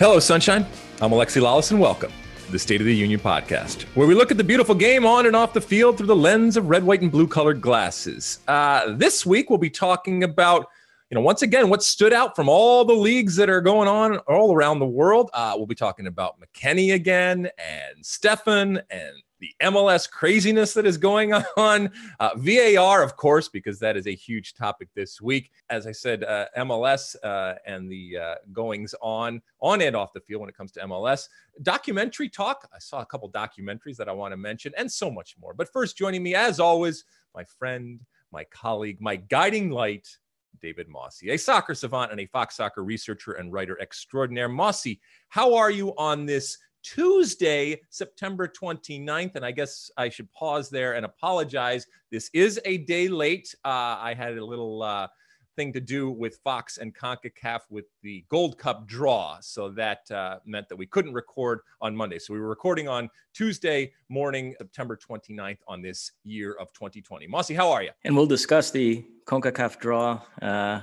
Hello, Sunshine. I'm Alexi Lalas, and welcome to the State of the Union podcast, where we look at the beautiful game on and off the field through the lens of red, white, and blue colored glasses. Uh, this week, we'll be talking about, you know, once again, what stood out from all the leagues that are going on all around the world. Uh, we'll be talking about McKennie again, and Steffen, and the MLS craziness that is going on, uh, VAR, of course, because that is a huge topic this week. As I said, uh, MLS uh, and the uh, goings on on and off the field when it comes to MLS. Documentary talk. I saw a couple documentaries that I want to mention, and so much more. But first, joining me as always, my friend, my colleague, my guiding light. David Mosse, a soccer savant and a Fox soccer researcher and writer extraordinaire. Mosse, how are you on this Tuesday, September 29th. And I guess I should pause there and apologize. This is a day late. Uh, I had a little uh, thing to do with Fox and CONCACAF with the Gold Cup draw. So that uh, meant that we couldn't record on Monday. So we were recording on Tuesday morning, September 29th on this year of 2020. Mosse, how are you? And we'll discuss the CONCACAF draw uh,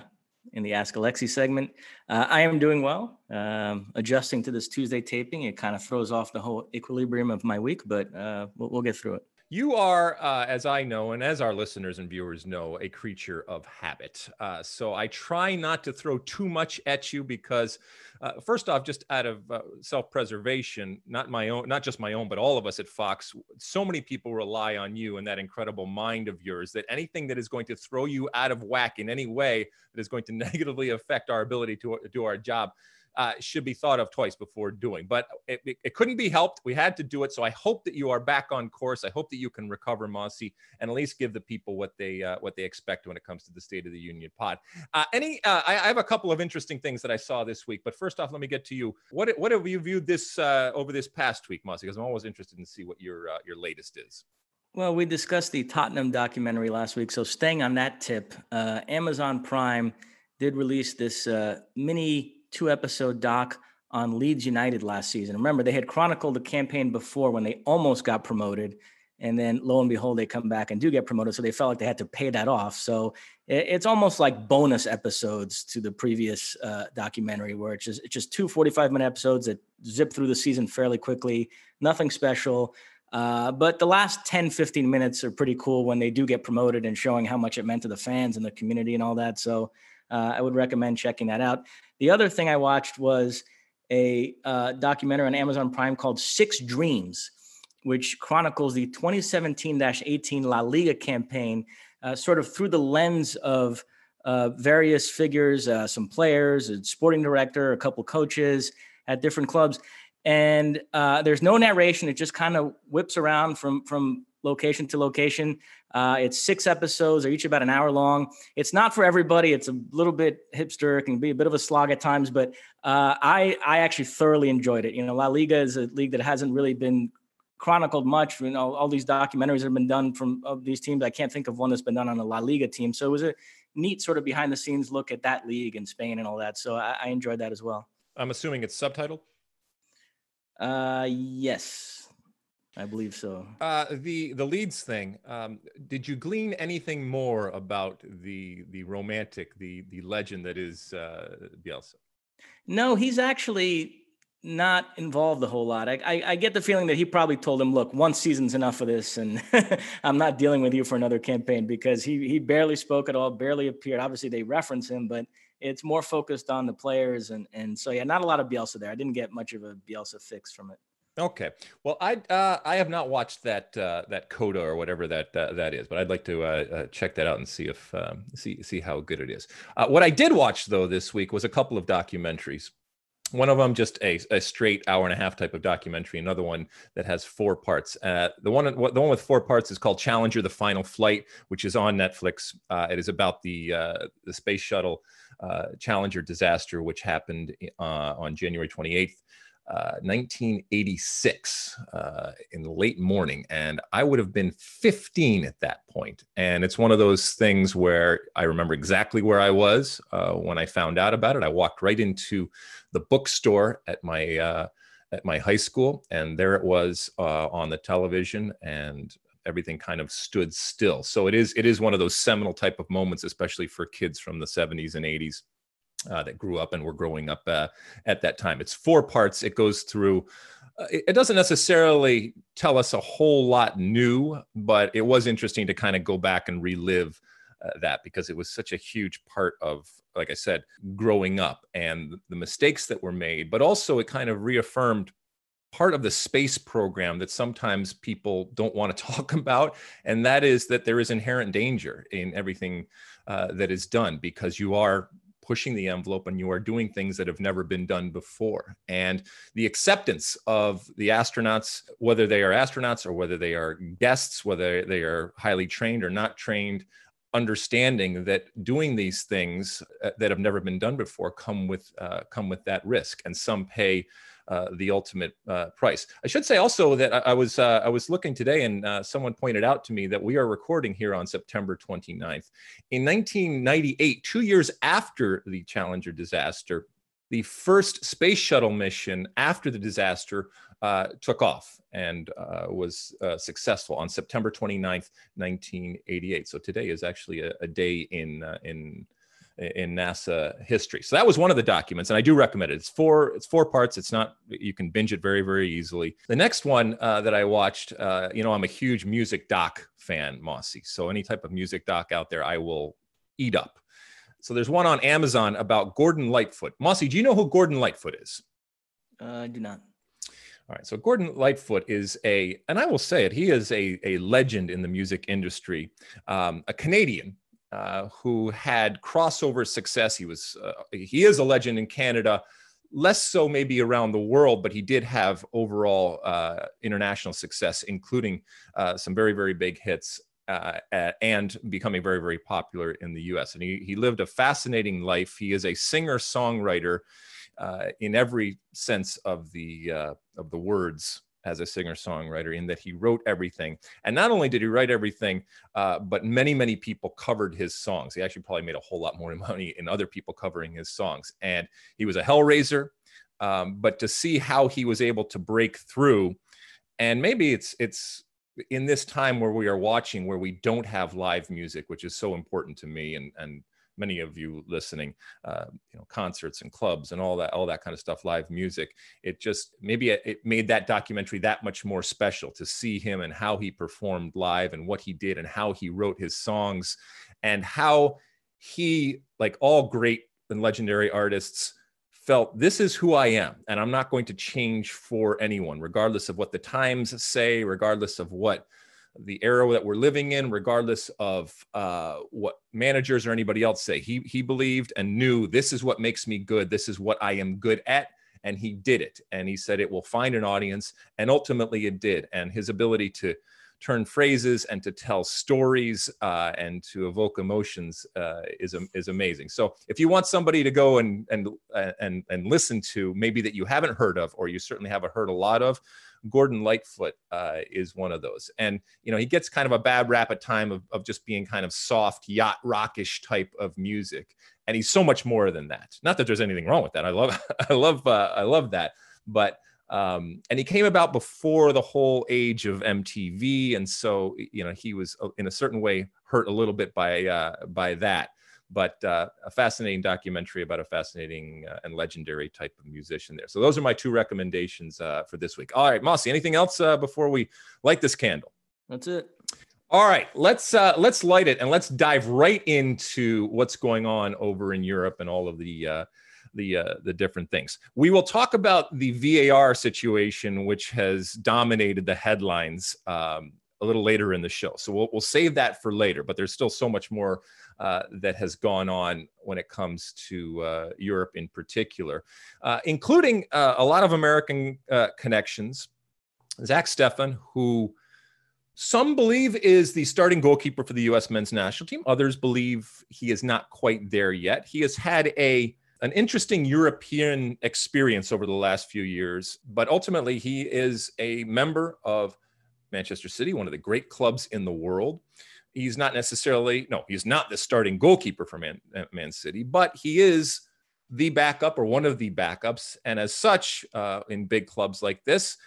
in the Ask Alexi segment. Uh, I am doing well. Um, adjusting to this Tuesday taping, it kind of throws off the whole equilibrium of my week, but uh, we'll, we'll get through it. You are, uh, as I know, and as our listeners and viewers know, a creature of habit. Uh, so I try not to throw too much at you because, uh, first off, just out of uh, self-preservation, not my own, not just my own, but all of us at Fox, so many people rely on you and that incredible mind of yours that anything that is going to throw you out of whack in any way that is going to negatively affect our ability to do our job uh, should be thought of twice before doing. But it, it, it, couldn't be helped. We had to do it. So I hope that you are back on course. I hope that you can recover, Mosse, and at least give the people what they uh, what they expect when it comes to the State of the Union pod. Uh, any, uh, I, I, have a couple of interesting things that I saw this week. But first off, let me get to you. What what have you viewed this uh, over this past week, Mosse? Because I'm always interested in see what your uh, your latest is. Well, we discussed the Tottenham documentary last week. So staying on that tip, Amazon Prime did release this mini two episode doc on Leeds United last season. Remember, they had chronicled the campaign before when they almost got promoted. And then lo and behold, they come back and do get promoted. So they felt like they had to pay that off. So it's almost like bonus episodes to the previous uh, documentary, where it's just, it's just two 45 minute episodes that zip through the season fairly quickly, nothing special. Uh, but the last 10, 15 minutes are pretty cool when they do get promoted and showing how much it meant to the fans and the community and all that. So uh, I would recommend checking that out. The other thing I watched was a uh, documentary on Amazon Prime called Six Dreams, which chronicles the 2017 18 La Liga campaign, uh, sort of through the lens of uh, various figures, uh, some players, a sporting director, a couple coaches at different clubs. And uh, there's no narration. It just kind of whips around from, from location to location. Uh, it's six episodes, they're each about an hour long. It's not for everybody. It's a little bit hipster. It can be a bit of a slog at times, but uh, I I actually thoroughly enjoyed it. You know, La Liga is a league that hasn't really been chronicled much. You know, all these documentaries have been done from of these teams. I can't think of one that's been done on a La Liga team. So it was a neat sort of behind the scenes look at that league in Spain and all that. So I, I enjoyed that as well. I'm assuming it's subtitled. Uh, yes. I believe so. Uh, the the Leeds thing. Um, did you glean anything more about the the romantic, the the legend that is uh, Bielsa? No, he's actually not involved a whole lot. I, I, I, get the feeling that he probably told him, "Look, one season's enough of this, and I'm not dealing with you for another campaign." Because he he barely spoke at all, barely appeared. Obviously, they reference him, but it's more focused on the players, and and so yeah, not a lot of Bielsa there. I didn't get much of a Bielsa fix from it. Okay. Well, I uh, I have not watched that uh, that Coda or whatever that uh, that is, but I'd like to uh, uh, check that out and see if um, see see how good it is. Uh, what I did watch though this week was a couple of documentaries. One of them just a, a straight hour and a half type of documentary. Another one that has four parts. the one the one with four parts is called Challenger: The Final Flight, which is on Netflix. it is about the the space shuttle Challenger disaster, which happened on January 28th. 1986 uh, uh, in the late morning, and I would have been 15 at that point. And it's one of those things where I remember exactly where I was uh, when I found out about it. I walked right into the bookstore at my uh, at my high school, and there it was uh, on the television, and everything kind of stood still. So it is it is one of those seminal type of moments, especially for kids from the 70s and 80s uh, that grew up and were growing up uh, at that time. It's four parts. It goes through. Uh, it doesn't necessarily tell us a whole lot new, but it was interesting to kind of go back and relive uh, that because it was such a huge part of, like I said, growing up and the mistakes that were made. But also, it kind of reaffirmed part of the space program that sometimes people don't want to talk about, and that is that there is inherent danger in everything uh, that is done because you are pushing the envelope and you are doing things that have never been done before. And the acceptance of the astronauts, whether they are astronauts or whether they are guests, whether they are highly trained or not trained, understanding that doing these things uh, that have never been done before come with uh, come with that risk and some pay uh, the ultimate uh, price. I should say also that I, I was uh, I was looking today, and uh, someone pointed out to me that we are recording here on September 29th. In 1998, two years after the Challenger disaster, the first space shuttle mission after the disaster uh, took off and was successful on September 29th, 1988. So today is actually a, a day in in in NASA history. So that was one of the documents, and I do recommend it. It's four it's four parts. It's not you can binge it very very easily. The next one uh, that I watched, uh, you know, I'm a huge music doc fan, Mosse. So any type of music doc out there, I will eat up. So there's one on Amazon about Gordon Lightfoot. Mosse, do you know who Gordon Lightfoot is? Uh, I do not. All right. So Gordon Lightfoot is a, and I will say it, he is a, a legend in the music industry, um, a Canadian uh, who had crossover success. He was uh, he is a legend in Canada, less so maybe around the world, but he did have overall uh, international success, including uh, some very very big hits. Uh, and becoming very, very popular in the U.S. And he, he lived a fascinating life. He is a singer-songwriter in every sense of the of the words as a singer songwriter in that he wrote everything. And not only did he write everything, uh, but many, many people covered his songs. He actually probably made a whole lot more money in other people covering his songs. And he was a hellraiser. Um, but to see how he was able to break through, and maybe it's it's in this time where we are watching where we don't have live music, which is so important to me and and many of you listening, uh, you know, concerts and clubs and all that, all that kind of stuff, live music. It just maybe it, made that documentary that much more special to see him and how he performed live and what he did and how he wrote his songs and how he, like all great and legendary artists, felt this is who I am, and I'm not going to change for anyone, regardless of what the times say, regardless of what the era that we're living in, regardless of uh, what managers or anybody else say. He he believed and knew this is what makes me good. This is what I am good at, and he did it. And he said it will find an audience, and ultimately it did. And his ability to turn phrases and to tell stories uh, and to evoke emotions uh, is is amazing. So if you want somebody to go and and and and listen to, maybe that you haven't heard of, or you certainly haven't heard a lot of, Gordon Lightfoot uh, is one of those. And, you know, he gets kind of a bad rap at time of, of just being kind of soft, yacht rockish type of music. And he's so much more than that. Not that there's anything wrong with that. I love, I love, uh, I love that. But, um, and he came about before the whole age of MTV. And so, you know, he was uh, in a certain way hurt a little bit by, uh, by that but uh, a fascinating documentary about a fascinating uh, and legendary type of musician there. So those are my two recommendations uh, for this week. All right, Mosse, anything else uh, before we light this candle? That's it. All right, let's uh, let's light it and let's dive right into what's going on over in Europe and all of the uh, the uh, the different things. We will talk about the VAR situation, which has dominated the headlines um, a little later in the show. So we'll we'll save that for later. But there's still so much more uh, that has gone on when it comes to uh, Europe in particular, uh, including uh, a lot of American uh, connections. Zack Steffen, who some believe is the starting goalkeeper for the U.S. men's national team. Others believe he is not quite there yet. He has had a an interesting European experience over the last few years, but ultimately he is a member of Manchester City, one of the great clubs in the world he's not necessarily no he's not the starting goalkeeper for man, uh, man city but he is the backup or one of the backups and as such uh, in big clubs like this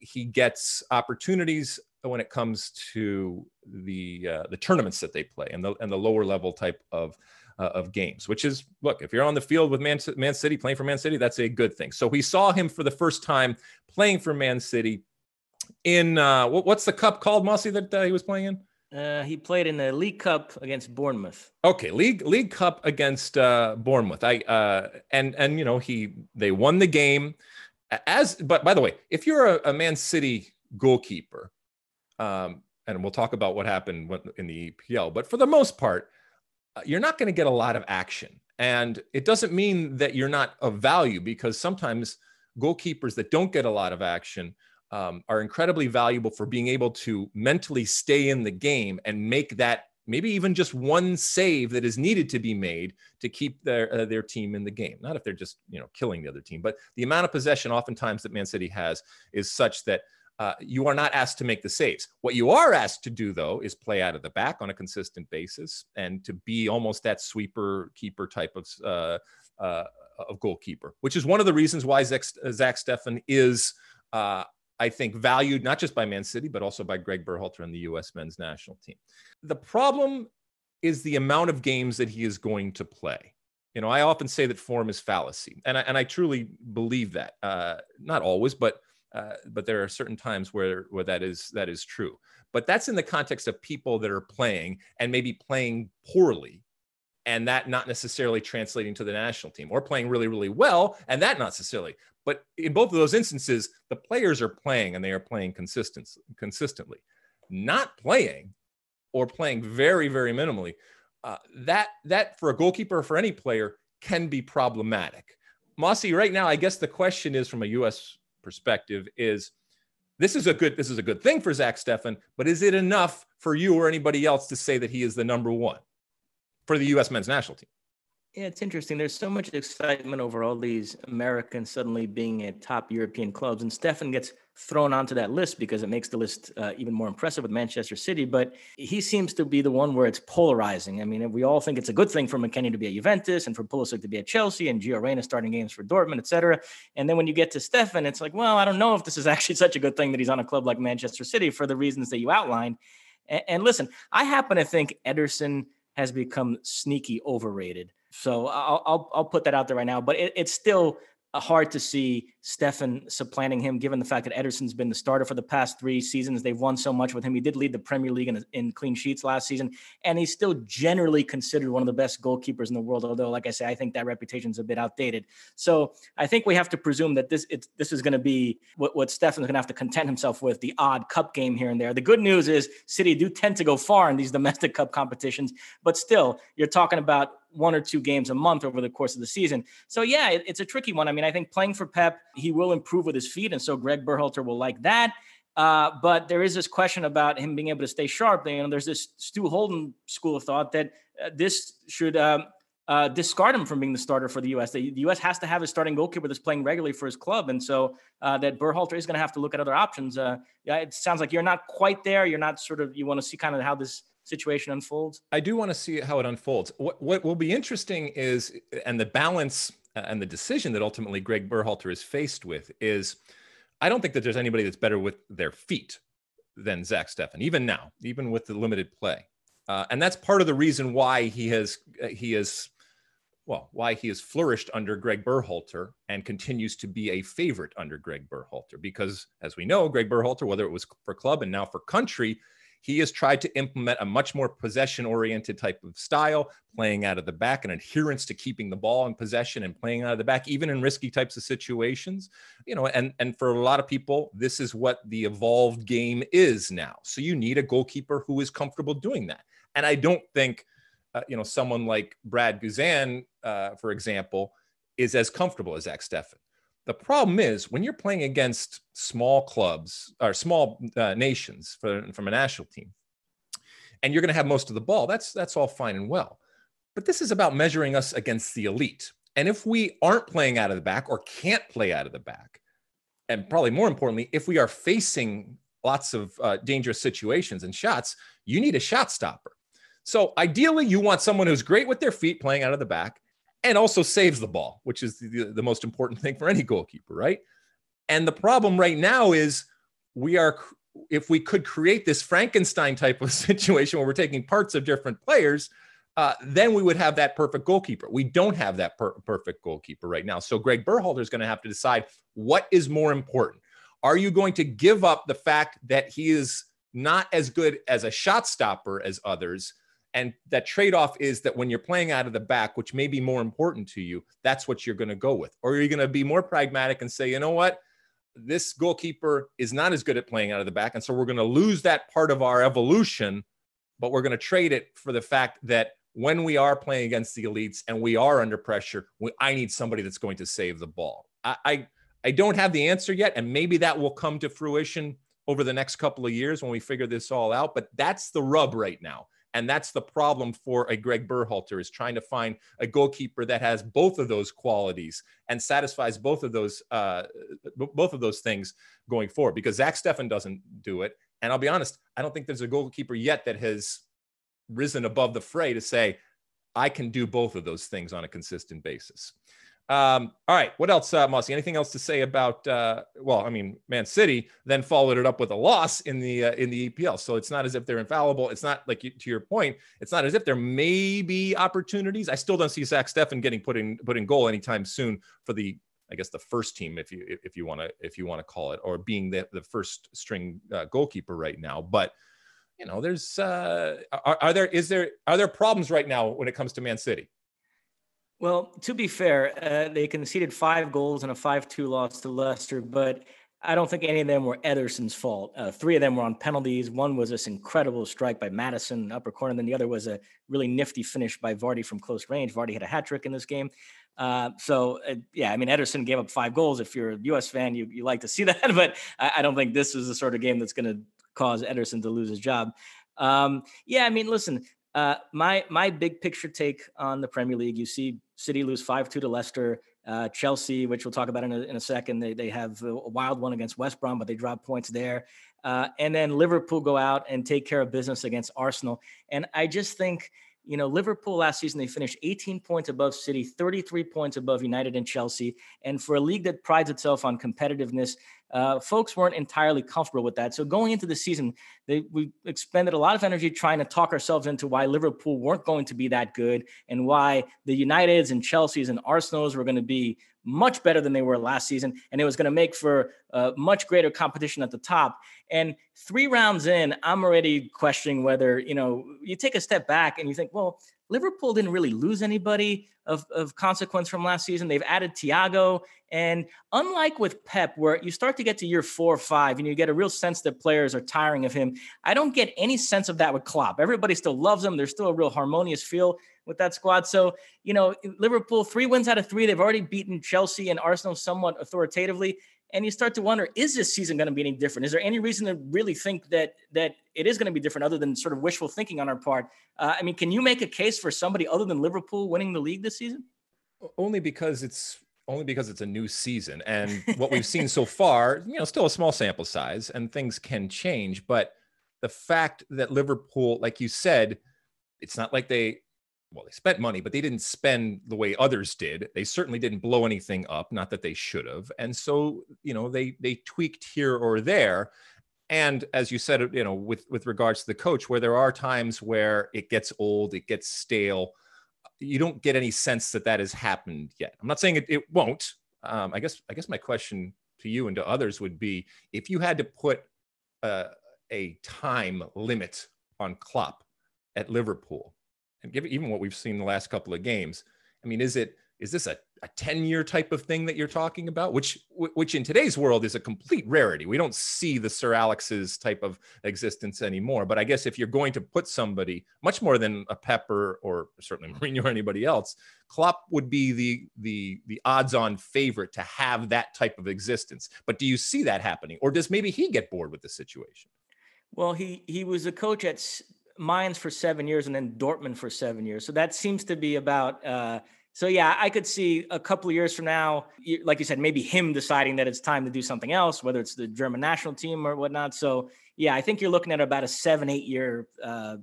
he gets opportunities when it comes to the uh, the tournaments that they play and the and the lower level type of uh, of games, which is look, if you're on the field with Man, Man City playing for Man City, that's a good thing. So we saw him for the first time playing for Man City in uh, what, what's the cup called, Mosse, that uh, he was playing in? Uh, he played in the League Cup against Bournemouth. Okay, League League Cup against uh, Bournemouth. I uh, and and you know he they won the game. As but by the way, if you're a, a Man City goalkeeper, um, and we'll talk about what happened in the EPL, but for the most part, uh, you're not going to get a lot of action, and it doesn't mean that you're not of value because sometimes goalkeepers that don't get a lot of action um, are incredibly valuable for being able to mentally stay in the game and make that maybe even just one save that is needed to be made to keep their uh, their team in the game. Not if they're just you know killing the other team, but the amount of possession oftentimes that Man City has is such that. Uh, you are not asked to make the saves. What you are asked to do, though, is play out of the back on a consistent basis and to be almost that sweeper keeper type of uh, uh of goalkeeper, which is one of the reasons why Zack, Zack Steffen is uh, I think, valued not just by Man City, but also by Greg Berhalter and the U.S. men's national team. The problem is the amount of games that he is going to play. You know, I often say that form is fallacy, and I, and I truly believe that. Uh, not always, but uh, but there are certain times where where that is that is true. But that's in the context of people that are playing and maybe playing poorly and that not necessarily translating to the national team or playing really really well and that not necessarily. But in both of those instances the players are playing and they are playing consistent, consistently. Not playing or playing very very minimally uh, that that for a goalkeeper or for any player can be problematic. Mosse right now i guess the question is from a us perspective is this is a good this is a good thing for zach steffen but is it enough for you or anybody else to say that he is the number one for the U.S. men's national team. Yeah, it's interesting. There's so much excitement over all these Americans suddenly being at top European clubs, and Steffen gets thrown onto that list because it makes the list uh, even more impressive with Manchester City. But he seems to be the one where it's polarizing. I mean, we all think it's a good thing for McKennie to be at Juventus and for Pulisic to be at Chelsea and Gio Reyna starting games for Dortmund, et cetera. And then when you get to Steffen, it's like, well, I don't know if this is actually such a good thing that he's on a club like Manchester City for the reasons that you outlined. And, and listen, I happen to think Ederson – has become sneaky overrated. So I'll I'll, I'll put that out there right now. But it, it's still hard to see Steffen supplanting him, given the fact that Ederson's been the starter for the past three seasons. They've won so much with him. He did lead the Premier League in, in, clean sheets last season, and he's still generally considered one of the best goalkeepers in the world. Although, like I say, I think that reputation is a bit outdated. So I think we have to presume that this this is going to be what, what Steffen's going to have to content himself with the odd cup game here and there. The good news is City do tend to go far in these domestic cup competitions, but still, you're talking about one or two games a month over the course of the season. So yeah, it, it's a tricky one. I mean, I think playing for Pep, he will improve with his feet, and so Greg Berhalter will like that. Uh, but there is this question about him being able to stay sharp. You know, there's this Stu Holden school of thought that uh, this should um, uh, discard him from being the starter for the U.S. The, the, U.S. has to have a starting goalkeeper that's playing regularly for his club, and so uh, that Berhalter is going to have to look at other options. Uh, yeah, it sounds like you're not quite there. You're not sort of you want to see kind of how this situation unfolds? I do want to see how it unfolds. What, what will be interesting is, and the balance uh, and the decision that ultimately Greg Berhalter is faced with is, I don't think that there's anybody that's better with their feet than Zack Steffen, even now, even with the limited play. Uh, and that's part of the reason why he has uh, he has well why he has flourished under Greg Berhalter and continues to be a favorite under Greg Berhalter because as we know Greg Berhalter whether it was for club and now for country he has tried to implement a much more possession oriented type of style, playing out of the back and adherence to keeping the ball in possession and playing out of the back, even in risky types of situations. You know, and, and for a lot of people, this is what the evolved game is now. So you need a goalkeeper who is comfortable doing that. And I don't think, uh, you know, someone like Brad Guzan, uh, for example, is as comfortable as Zack Steffen. The problem is when you're playing against small clubs or small uh, nations for, from a national team, and you're going to have most of the ball. That's that's all fine and well, but this is about measuring us against the elite. And if we aren't playing out of the back or can't play out of the back, and probably more importantly, if we are facing lots of uh, dangerous situations and shots, you need a shot stopper. So ideally, you want someone who's great with their feet playing out of the back and also saves the ball, which is the, the most important thing for any goalkeeper, right? And the problem right now is we are, if we could create this Frankenstein type of situation where we're taking parts of different players, uh, then we would have that perfect goalkeeper. We don't have that per- perfect goalkeeper right now. So Greg Berhalter is going to have to decide what is more important. Are you going to give up the fact that he is not as good as a shot stopper as others? And that trade off is that when you're playing out of the back, which may be more important to you, that's what you're going to go with. Or are you going to be more pragmatic and say, you know what? This goalkeeper is not as good at playing out of the back. And so we're going to lose that part of our evolution, but we're going to trade it for the fact that when we are playing against the elites and we are under pressure, we, I need somebody that's going to save the ball. I, I, I don't have the answer yet, and maybe that will come to fruition over the next couple of years when we figure this all out. But that's the rub right now. And that's the problem for a Greg Berhalter is trying to find a goalkeeper that has both of those qualities and satisfies both of those uh, both of those things going forward. Because Zack Steffen doesn't do it, and I'll be honest, I don't think there's a goalkeeper yet that has risen above the fray to say I can do both of those things on a consistent basis. Um, all right. What else, uh, Mosse? Anything else to say about? Uh, well, I mean, Man City then followed it up with a loss in the uh, in the EPL. So it's not as if they're infallible. It's not like to your point. It's not as if there may be opportunities. I still don't see Zack Steffen getting put in put in goal anytime soon for the I guess the first team, if you if you want to if you want to call it, or being the the first string uh, goalkeeper right now. But you know, there's uh, are, are there is there are there problems right now when it comes to Man City? Well, to be fair, uh, they conceded five goals and a 5 2 loss to Leicester, but I don't think any of them were Ederson's fault. Uh, three of them were on penalties. One was this incredible strike by Maddison, upper corner. And then the other was a really nifty finish by Vardy from close range. Vardy had a hat trick in this game. Uh, so, uh, yeah, I mean, Ederson gave up five goals. If you're a U.S. fan, you, you like to see that. But I, I don't think this is the sort of game that's going to cause Ederson to lose his job. Um, yeah, I mean, listen, uh, my my big picture take on the Premier League, you see City lose 5 2 to Leicester. Uh, Chelsea, which we'll talk about in a, in a second, they, they have a wild one against West Brom, but they drop points there. Uh, and then Liverpool go out and take care of business against Arsenal. And I just think, you know, Liverpool last season, they finished 18 points above City, 33 points above United and Chelsea. And for a league that prides itself on competitiveness, uh, folks weren't entirely comfortable with that. So going into the season, they, we expended a lot of energy trying to talk ourselves into why Liverpool weren't going to be that good and why the Uniteds and Chelseas and Arsenals were going to be much better than they were last season, and it was going to make for uh, much greater competition at the top. And three rounds in, I'm already questioning whether you know you take a step back and you think, well, Liverpool didn't really lose anybody of, of consequence from last season. They've added Thiago. And unlike with Pep, where you start to get to year four or five and you get a real sense that players are tiring of him, I don't get any sense of that with Klopp. Everybody still loves him. There's still a real harmonious feel with that squad. So, you know, Liverpool, three wins out of three. They've already beaten Chelsea and Arsenal somewhat authoritatively and you start to wonder is this season going to be any different? Is there any reason to really think that that it is going to be different other than sort of wishful thinking on our part? Uh, i mean can you make a case for somebody other than liverpool winning the league this season? Only because it's only because it's a new season and what we've seen so far you know still a small sample size and things can change but the fact that liverpool like you said it's not like they well, they spent money, but they didn't spend the way others did. They certainly didn't blow anything up, not that they should have. And so, you know, they they tweaked here or there. And as you said, you know, with with regards to the coach, where there are times where it gets old, it gets stale, you don't get any sense that that has happened yet. I'm not saying it, it won't. Um, I guess I guess my question to you and to others would be if you had to put a, a time limit on Klopp at Liverpool, and even what we've seen the last couple of games, I mean, is it is this a, a 10 year type of thing that you're talking about? Which which in today's world is a complete rarity. We don't see the sir alex's type of existence anymore. But i guess if you're going to put somebody much more than a pepper or certainly Mourinho or anybody else Klopp would be the the the odds on favorite to have that type of existence. But do you see that happening? Or does maybe he get bored with the situation? Well he he was a coach at Mainz for seven years and then Dortmund for seven years. So that seems to be about. Uh, so yeah, I could see a couple of years from now, like you said, maybe him deciding that it's time to do something else, whether it's the German national team or whatnot. So yeah, I think you're looking at about a seven, eight year uh,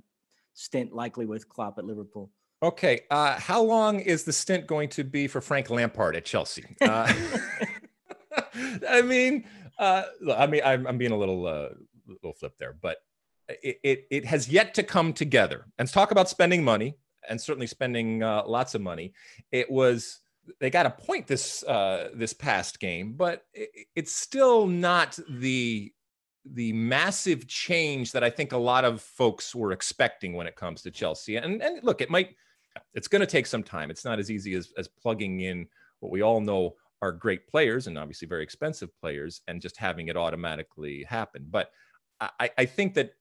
stint likely with Klopp at Liverpool. Okay, uh, how long is the stint going to be for Frank Lampard at Chelsea? Uh, I mean, uh, I mean, I'm, I'm being a little uh, little flip there, but it, it, it has yet to come together. And talk about spending money. and certainly spending uh, lots of money. It was they got a point this uh, this past game, but it, it's still not the the massive change that I think a lot of folks were expecting when it comes to Chelsea. And and look, it might it's going to take some time. It's not as easy as as plugging in what we all know are great players and obviously very expensive players and just having it automatically happen. But I, I think that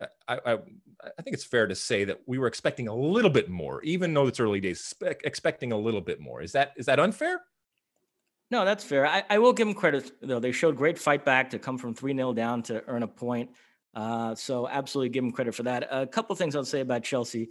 I, I, I, think it's fair to say that we were expecting a little bit more, even though it's early days, expecting a little bit more. Is that is that unfair? No, that's fair. I, I will give them credit though. They showed great fight back to come from three 0 down to earn a point. Uh, so absolutely give them credit for that. A couple things I'll say about Chelsea.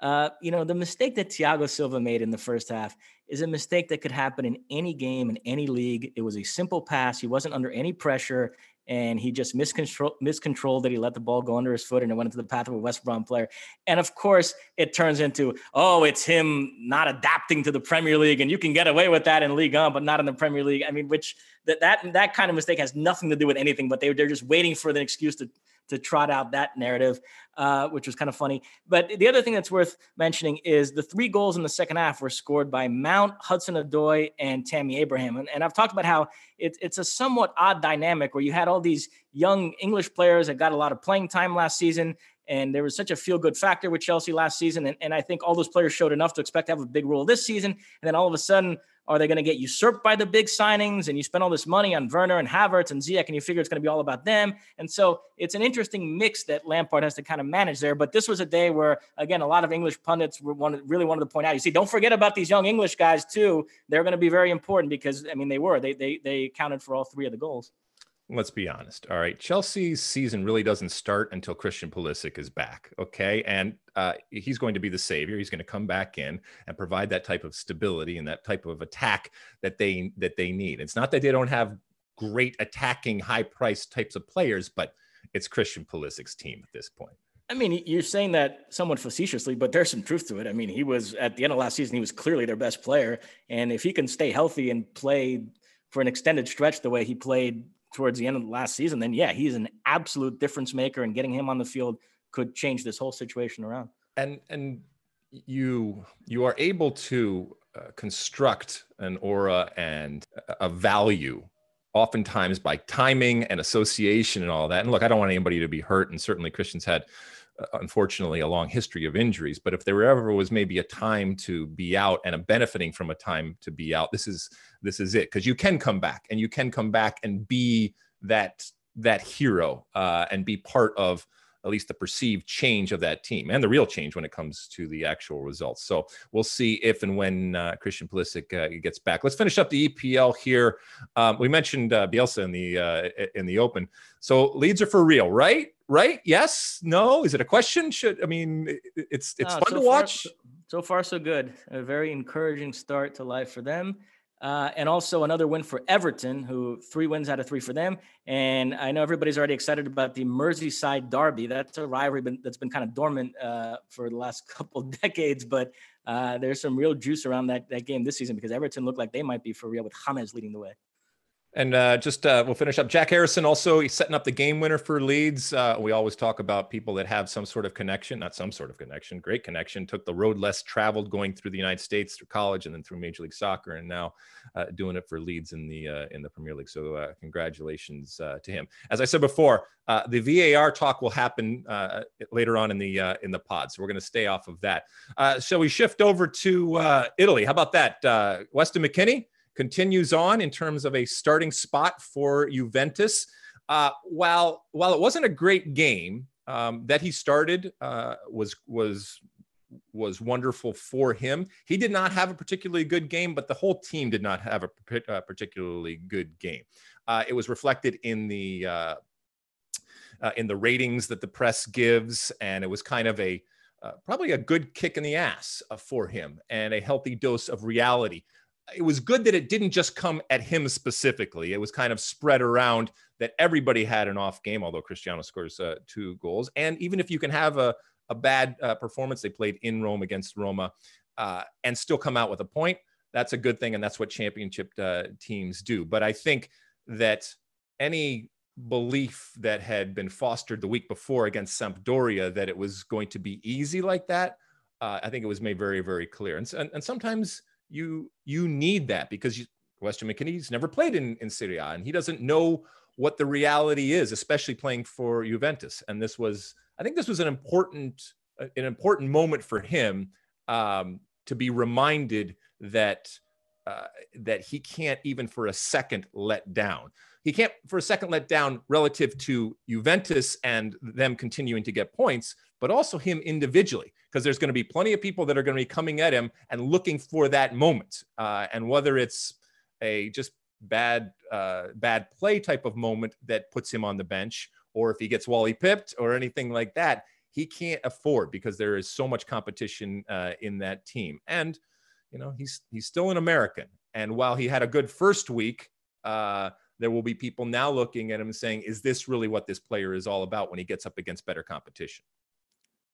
Uh, you know, the mistake that Thiago Silva made in the first half is a mistake that could happen in any game in any league. It was a simple pass. He wasn't under any pressure and he just miscontrol miscontrolled that he let the ball go under his foot and it went into the path of a West Brom player. And of course, it turns into, oh, it's him not adapting to the Premier League, and you can get away with that in League One, but not in the Premier League. I mean, which that that that kind of mistake has nothing to do with anything, but they they're just waiting for the excuse to to trot out that narrative, uh, which was kind of funny. But the other thing that's worth mentioning is the three goals in the second half were scored by Mount, Hudson Odoi, and Tammy Abraham. And, and I've talked about how it, it's a somewhat odd dynamic where you had all these young English players that got a lot of playing time last season. And there was such a feel good factor with Chelsea last season. And, and I think all those players showed enough to expect to have a big role this season. And then all of a sudden, are they going to get usurped by the big signings? And you spend all this money on Werner and Havertz and Ziyech, and you figure it's going to be all about them. And so it's an interesting mix that Lampard has to kind of manage there. But this was a day where, again, a lot of English pundits were wanted, really wanted to point out. You see, don't forget about these young English guys too. They're going to be very important because I mean they were they they they counted for all three of the goals let's be honest. All right. Chelsea's season really doesn't start until Christian Pulisic is back. Okay. And uh, he's going to be the savior. He's going to come back in and provide that type of stability and that type of attack that they that they need. It's not that they don't have great attacking, high priced types of players, but it's Christian Pulisic's team at this point. I mean, you're saying that somewhat facetiously, but there's some truth to it. I mean, he was at the end of last season, he was clearly their best player. And if he can stay healthy and play for an extended stretch the way he played towards the end of the last season, then yeah, he's an absolute difference maker, and getting him on the field could change this whole situation around. And and you you are able to uh, construct an aura and a value oftentimes by timing and association and all that. And look, I don't want anybody to be hurt, and certainly Christians had unfortunately a long history of injuries but if there ever was maybe a time to be out and a benefiting from a time to be out this is this is it. Because you can come back and you can come back and be that that hero uh, and be part of at least the perceived change of that team and the real change when it comes to the actual results. So we'll see if and when uh, Christian Pulisic uh, gets back. Let's finish up the EPL here. Um, we mentioned uh, Bielsa in the uh, in the Open. So Leeds are for real, right? Right? Yes? No? Is it a question? Should I mean it's it's no, fun so to watch. Far, so far, so good. A very encouraging start to life for them. Uh, and also another win for Everton, who three wins out of three for them. And I know everybody's already excited about the Merseyside Derby. That's a rivalry that's been kind of dormant uh, for the last couple decades, but uh, there's some real juice around that, that game this season because Everton looked like they might be for real with James leading the way. And uh, just uh, we'll finish up. Jack Harrison also he's setting up the game winner for Leeds. Uh, we always talk about people that have some sort of connection, not some sort of connection, great connection. Took the road less traveled, going through the United States through college and then through Major League Soccer, and now uh, doing it for Leeds in the uh, in the Premier League. So uh, congratulations to him. As I said before, the VAR talk will happen later on in the in the pod, so we're going to stay off of that. shall we shift over to Italy? How about that, Weston McKennie? Continues on in terms of a starting spot for Juventus. Uh, while while it wasn't a great game um, that he started uh, was was was wonderful for him. He did not have a particularly good game, but the whole team did not have a, a particularly good game. Uh, it was reflected in the uh, uh, in the ratings that the press gives, and it was kind of a uh, probably a good kick in the ass uh, for him and a healthy dose of reality it was good that it didn't just come at him specifically. It was kind of spread around that everybody had an off game, although Cristiano scores uh, two goals. And even if you can have a, a bad uh, performance, they played in Rome against Roma uh, and still come out with a point. That's a good thing. And that's what championship uh, teams do. But I think that any belief that had been fostered the week before against Sampdoria that it was going to be easy like that Uh, I think it was made very, very clear. And, and, and sometimes you you need that because you, Weston McKennie's never played in, in Serie A and he doesn't know what the reality is, especially playing for Juventus. And this was, I think this was an important, an important moment for him um, to be reminded that uh, that he can't even for a second let down. He can't for a second let down relative to Juventus and them continuing to get points, but also him individually, because there's going to be plenty of people that are going to be coming at him and looking for that moment. Uh, and whether it's a just bad uh, bad play type of moment that puts him on the bench, or if he gets Wally Pipped or anything like that, he can't afford because there is so much competition uh, in that team. And you know he's he's still an American, and while he had a good first week, uh, there will be people now looking at him saying, "Is this really what this player is all about when he gets up against better competition?"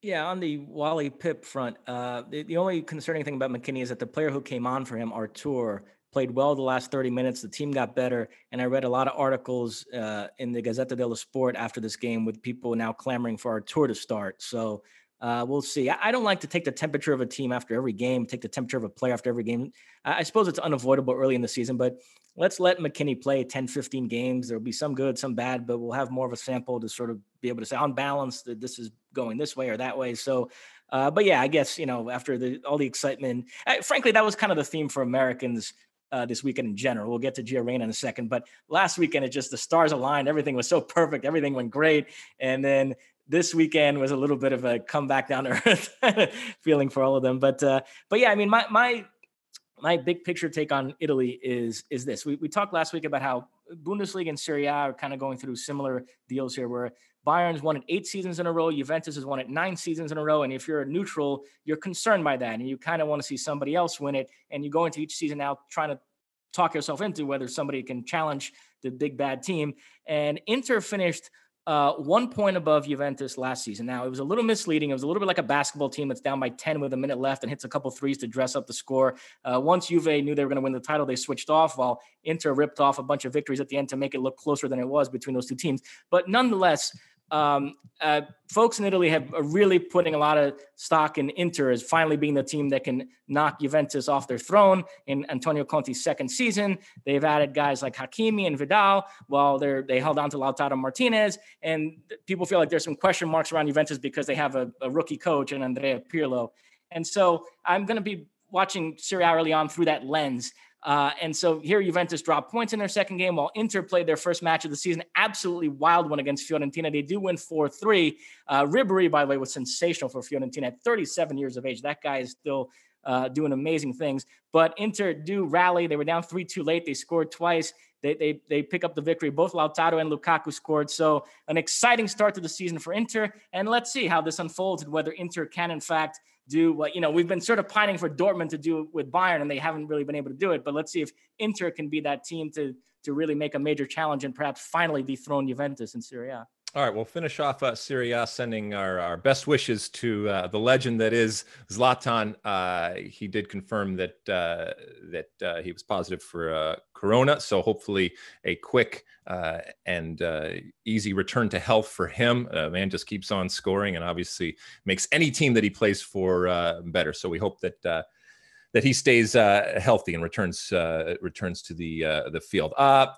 Yeah, on the Wally Pipp front, uh, the, the only concerning thing about McKennie is that the player who came on for him, Artur, played well the last 30 minutes. The team got better. And I read a lot of articles uh, in the Gazzetta dello Sport after this game with people now clamoring for Artur to start. So uh, we'll see. I, I, don't like to take the temperature of a team after every game, take the temperature of a player after every game. I, I suppose it's unavoidable early in the season, but let's let McKennie play 10, 15 games. There'll be some good, some bad, but we'll have more of a sample to sort of be able to say on balance that this is going this way or that way. So, uh, but yeah, I guess, you know, after the, all the excitement, I, frankly, that was kind of the theme for Americans uh, this weekend in general. We'll get to Gio Reyna in a second, but last weekend it just the stars aligned. Everything was so perfect. Everything went great, and then this weekend was a little bit of a come back down to earth feeling for all of them. But uh, but yeah, I mean my my my big picture take on Italy is is this. We we talked last week about how Bundesliga and Serie A are kind of going through similar deals here, where Bayern's won it eight seasons in a row. Juventus has won it nine seasons in a row. And if you're a neutral, you're concerned by that. And you kind of want to see somebody else win it. And you go into each season now trying to talk yourself into whether somebody can challenge the big bad team. And Inter finished uh, one point above Juventus last season. Now, it was a little misleading. It was a little bit like a basketball team that's down by 10 with a minute left and hits a couple threes to dress up the score. Uh, once Juve knew they were going to win the title, they switched off while Inter ripped off a bunch of victories at the end to make it look closer than it was between those two teams. But nonetheless, um, uh, folks in Italy have are really putting a lot of stock in Inter as finally being the team that can knock Juventus off their throne in Antonio Conte's second season. They've added guys like Hakimi and Vidal while they're they held on to Lautaro Martinez, and people feel like there's some question marks around Juventus because they have a, a rookie coach and Andrea Pirlo. And so I'm going to be watching Serie A early on through that lens. Uh, and so here Juventus dropped points in their second game while Inter played their first match of the season. Absolutely wild one against Fiorentina. They do win 4 3. Uh, Ribery, by the way, was sensational for Fiorentina at 37 years of age. That guy is still uh, doing amazing things. But Inter do rally. They were down 3 2 late. They scored twice. They, they, they pick up the victory. Both Lautaro and Lukaku scored. So, an exciting start to the season for Inter. And let's see how this unfolds and whether Inter can, in fact, do what you know we've been sort of pining for Dortmund to do with Bayern, and they haven't really been able to do it. But let's see if Inter can be that team to to really make a major challenge and perhaps finally dethrone Juventus in Serie A. All right, we'll finish off uh, sending our, our best wishes to uh, the legend that is Zlatan. Uh, he did confirm that uh, that uh, he was positive for uh, Corona, so hopefully a quick uh, and easy return to health for him. man just keeps on scoring and obviously makes any team that he plays for better. So we hope that that he stays healthy and returns returns to the the field. Uh,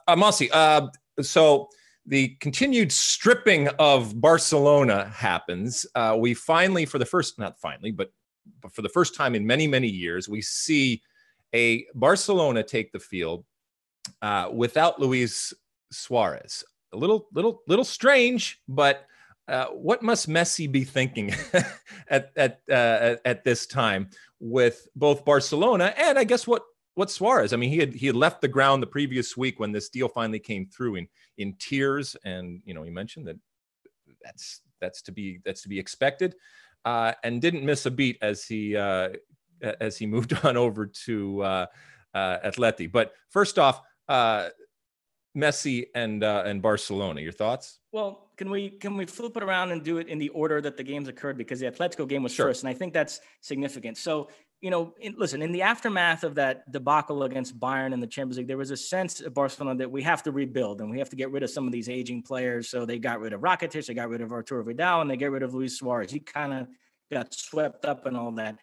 so the continued stripping of Barcelona happens. Uh, we finally, for the first, not finally, but, but for the first time in many, many years, we see a Barcelona take the field uh, without Luis Suarez. A little, little, little strange, but uh, what must Messi be thinking at at uh, at this time with both Barcelona and I guess what what Suarez? I mean, he had he had left the ground the previous week when this deal finally came through in in tears, and you know he mentioned that that's that's to be that's to be expected, uh, and didn't miss a beat as he uh, as he moved on over to uh, uh, Atleti. But first off, uh, Messi and uh, and Barcelona. Your thoughts? Well, can we can we flip it around and do it in the order that the games occurred because the Atletico game was sure. first, and I think that's significant. So you know, in, listen, in the aftermath of that debacle against Bayern in the Champions League, there was a sense at Barcelona that we have to rebuild and we have to get rid of some of these aging players. So they got rid of Rakitic, they got rid of Arturo Vidal, and they get rid of Luis Suarez. He kind of got swept up and all that.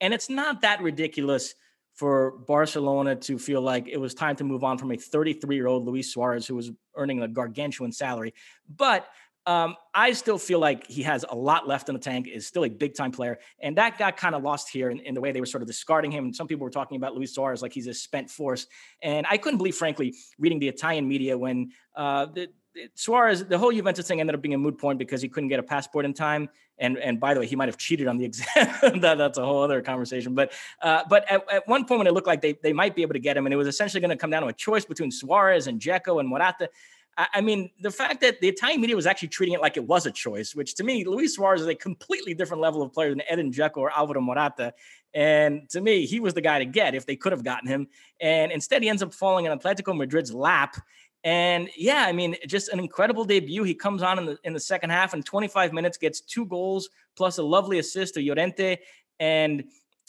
And it's not that ridiculous for Barcelona to feel like it was time to move on from a 33 year old Luis Suarez who was earning a gargantuan salary. But um, I still feel like he has a lot left in the tank, is still a big time player. And that got kind of lost here in, in, the way they were sort of discarding him. And some people were talking about Luis Suarez like he's a spent force. And I couldn't believe, frankly, reading the Italian media when uh, the, Suarez, the whole Juventus thing ended up being a moot point because he couldn't get a passport in time. And and by the way, he might have cheated on the exam. that, that's a whole other conversation. But uh, but at, at one point when it looked like they, they might be able to get him, and it was essentially going to come down to a choice between Suarez and Dzeko and Morata. I, mean, the fact that the Italian media was actually treating it like it was a choice, which to me, Luis Suarez is a completely different level of player than Edin Dzeko or Alvaro Morata. And to me, he was the guy to get if they could have gotten him. And instead, he ends up falling in Atletico Madrid's lap. And yeah, I mean, just an incredible debut. He comes on in the in the second half and 25 minutes, gets two goals plus a lovely assist to Llorente. And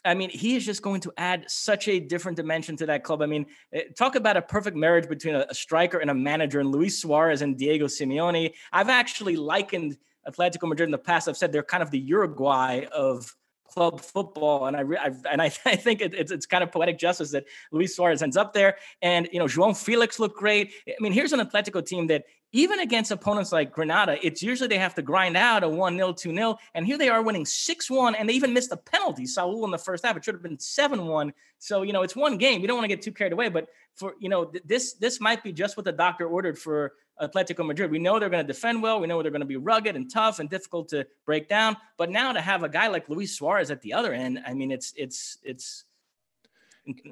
I mean, he is just going to add such a different dimension to that club. I mean, eh, talk about a perfect marriage between a, a striker and a manager, and Luis Suarez and Diego Simeone. I've actually likened Atletico Madrid in the past. I've said they're kind of the Uruguay of club football. And I, re- and I, I think it, it's, it's kind of poetic justice that Luis Suarez ends up there. And, you know, João Felix looked great. I mean, here's an Atletico team that even against opponents like Granada, it's usually they have to grind out a 1 0, 2 0. And here they are winning 6 1, and they even missed a penalty, Saul, in the first half. It should have been 7 1. So, you know, it's one game. You don't want to get too carried away. But for, you know, th- this this might be just what the doctor ordered for Atletico Madrid. We know they're going to defend well. We know they're going to be rugged and tough and difficult to break down. But now to have a guy like Luis Suarez at the other end, I mean, it's it's it's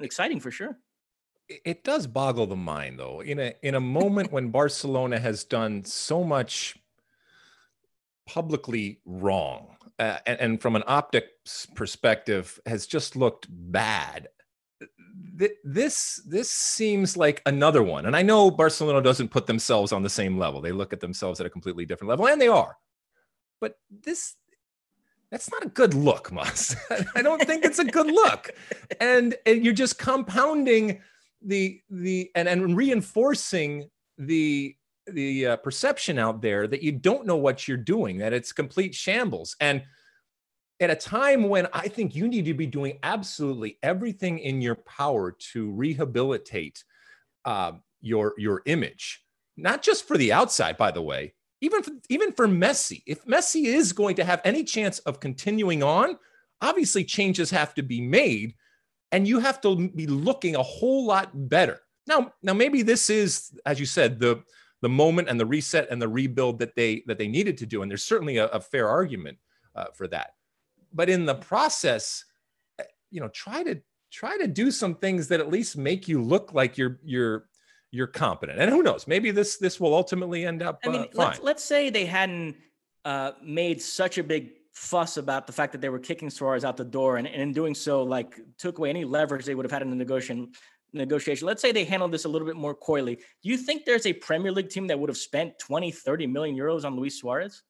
exciting for sure it does boggle the mind though in a in a moment when barcelona has done so much publicly wrong uh, and, and, from an optics perspective has just looked bad this this seems like another one and i know barcelona doesn't put themselves on the same level they look at themselves at a completely different level and they are but this that's not a good look, Mas. I don't think it's a good look. And, and you're just compounding the the and and reinforcing the the uh, perception out there that you don't know what you're doing, that it's complete shambles. And at a time when I think you need to be doing absolutely everything in your power to rehabilitate uh, your your image, not just for the outside, by the way, even for, even for Messi. If Messi is going to have any chance of continuing on, obviously changes have to be made and you have to be looking a whole lot better. Now, now maybe this is, as you said, the the moment and the reset and the rebuild that they that they needed to do, and there's certainly a, a fair argument uh, for that. But in the process, eh, you know, try to try to do some things that at least make you look like you're you're you're competent. And who knows, maybe this this will ultimately end up. I mean, uh, let's, let's say they hadn't uh, made such a big fuss about the fact that they were kicking Suarez out the door and, and in doing so, like took away any leverage they would have had in the negotiation negotiation. Let's say they handled this a little bit more coyly. Do you think there's a Premier League team that would have spent 20, 30 million euros on Luis Suarez?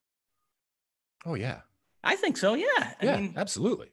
Oh yeah. I think so, yeah. I yeah, mean, absolutely.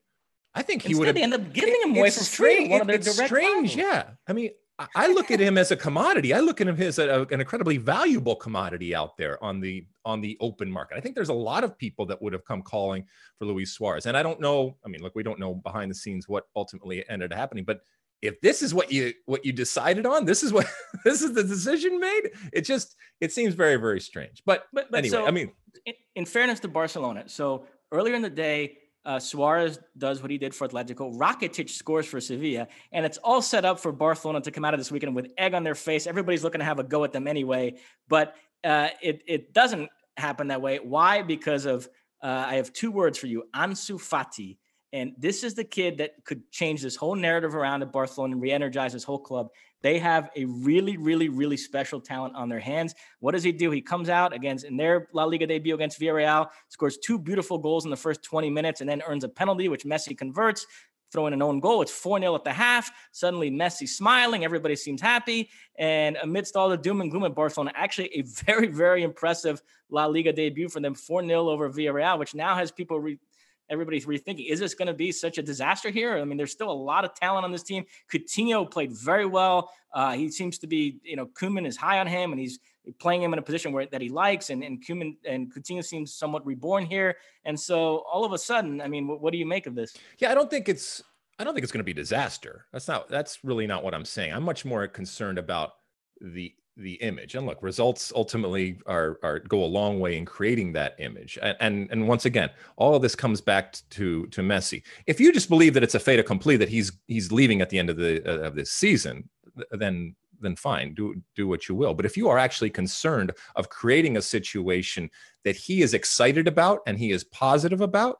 I think he would have. They end up giving him away for free. One it, it's strange, rivals. yeah. I mean, I look at him as a commodity. I look at him as a, an incredibly valuable commodity out there on the on the open market. I think there's a lot of people that would have come calling for Luis Suarez, and I don't know. I mean, look, we don't know behind the scenes what ultimately ended up happening, but if this is what you what you decided on, this is what this is the decision made. It just it seems very very strange. But but, but anyway, so, I mean, in, in fairness to Barcelona, so earlier in the day uh, Suarez does what he did for Atletico. Rakitic scores for Sevilla, and it's all set up for Barcelona to come out of this weekend with egg on their face. Everybody's looking to have a go at them anyway, but uh, it it doesn't happen that way. Why? Because of uh, I have two words for you: Ansu Fati. And this is the kid that could change this whole narrative around at Barcelona and re-energize this whole club. They have a really, really, really special talent on their hands. What does he do? He comes out against in their La Liga debut against Villarreal, scores two beautiful goals in the first 20 minutes, and then earns a penalty, which Messi converts. Throw in an own goal. It's 4 0 at the half. Suddenly, Messi smiling. Everybody seems happy. And amidst all the doom and gloom at Barcelona, actually a very, very impressive La Liga debut for them 4 0 over Villarreal, which now has people re- everybody's rethinking: is this going to be such a disaster here? I mean, there's still a lot of talent on this team. Coutinho played very well. Uh, he seems to be, you know, Koeman is high on him, and he's playing him in a position where that he likes, and and Koeman and Coutinho seems somewhat reborn here. And so all of a sudden, I mean, what, what do you make of this? Yeah, I don't think it's I don't think it's going to be disaster. That's not that's really not what I'm saying. I'm much more concerned about the the image. And look, results ultimately are are go a long way in creating that image. And and, and once again, all of this comes back to to Messi. If you just believe that it's a fait accompli that he's he's leaving at the end of the uh, of this season, then then fine, do do what you will. But if you are actually concerned of creating a situation that he is excited about and he is positive about,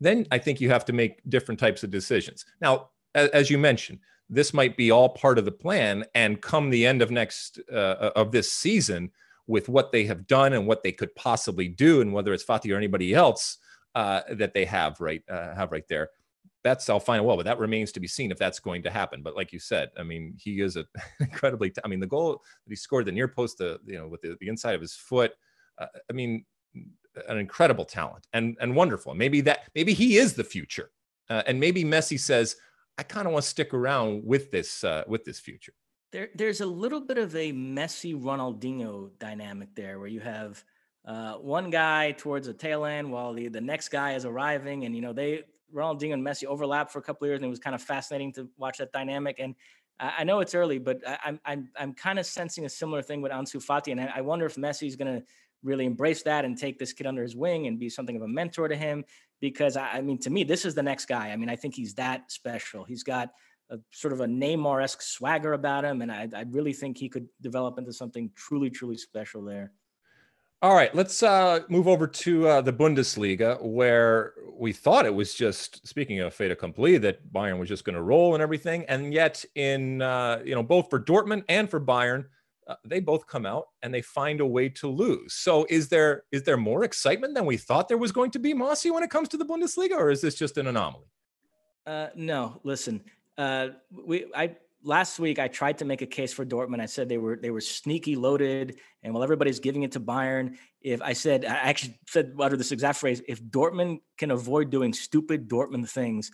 then I think you have to make different types of decisions. Now, as you mentioned, this might be all part of the plan and come the end of next uh, uh, of this season with what they have done and what they could possibly do and whether it's Fati or anybody else uh, that they have right uh, have right there. That's all fine and well but that remains to be seen if that's going to happen. But like you said i mean he is a incredibly t- I mean the goal that he scored the near post the you know with the, the inside of his foot uh, i mean an incredible talent and and wonderful. Maybe that maybe he is the future uh, and maybe messi says I kind of want to stick around with this uh, with this future. There, there's a little bit of a Messi Ronaldinho dynamic there, where you have uh, one guy towards the tail end while the, the next guy is arriving, and you know they Ronaldinho and Messi overlapped for a couple of years, and it was kind of fascinating to watch that dynamic. And I, I know it's early, but I, I'm I'm I'm kind of sensing a similar thing with Ansu Fati, and I, I wonder if Messi is going to really embrace that and take this kid under his wing and be something of a mentor to him. Because I, I mean, to me, this is the next guy. I mean, I think he's that special. He's got a sort of a Neymar esque swagger about him, and I, I really think he could develop into something truly, truly special there. All right, let's uh, move over to uh, the Bundesliga, where we thought it was just speaking of fait accompli that Bayern was just going to roll and everything, and yet in uh, you know both for Dortmund and for Bayern, uh, they both come out and they find a way to lose. So is there is there more excitement than we thought there was going to be, Mossy, when it comes to the Bundesliga, or is this just an anomaly? Uh, no, listen. Uh, we I last week I tried to make a case for Dortmund. I said they were they were sneaky loaded, and while everybody's giving it to Bayern, if I said I actually said uttered this exact phrase, if Dortmund can avoid doing stupid Dortmund things,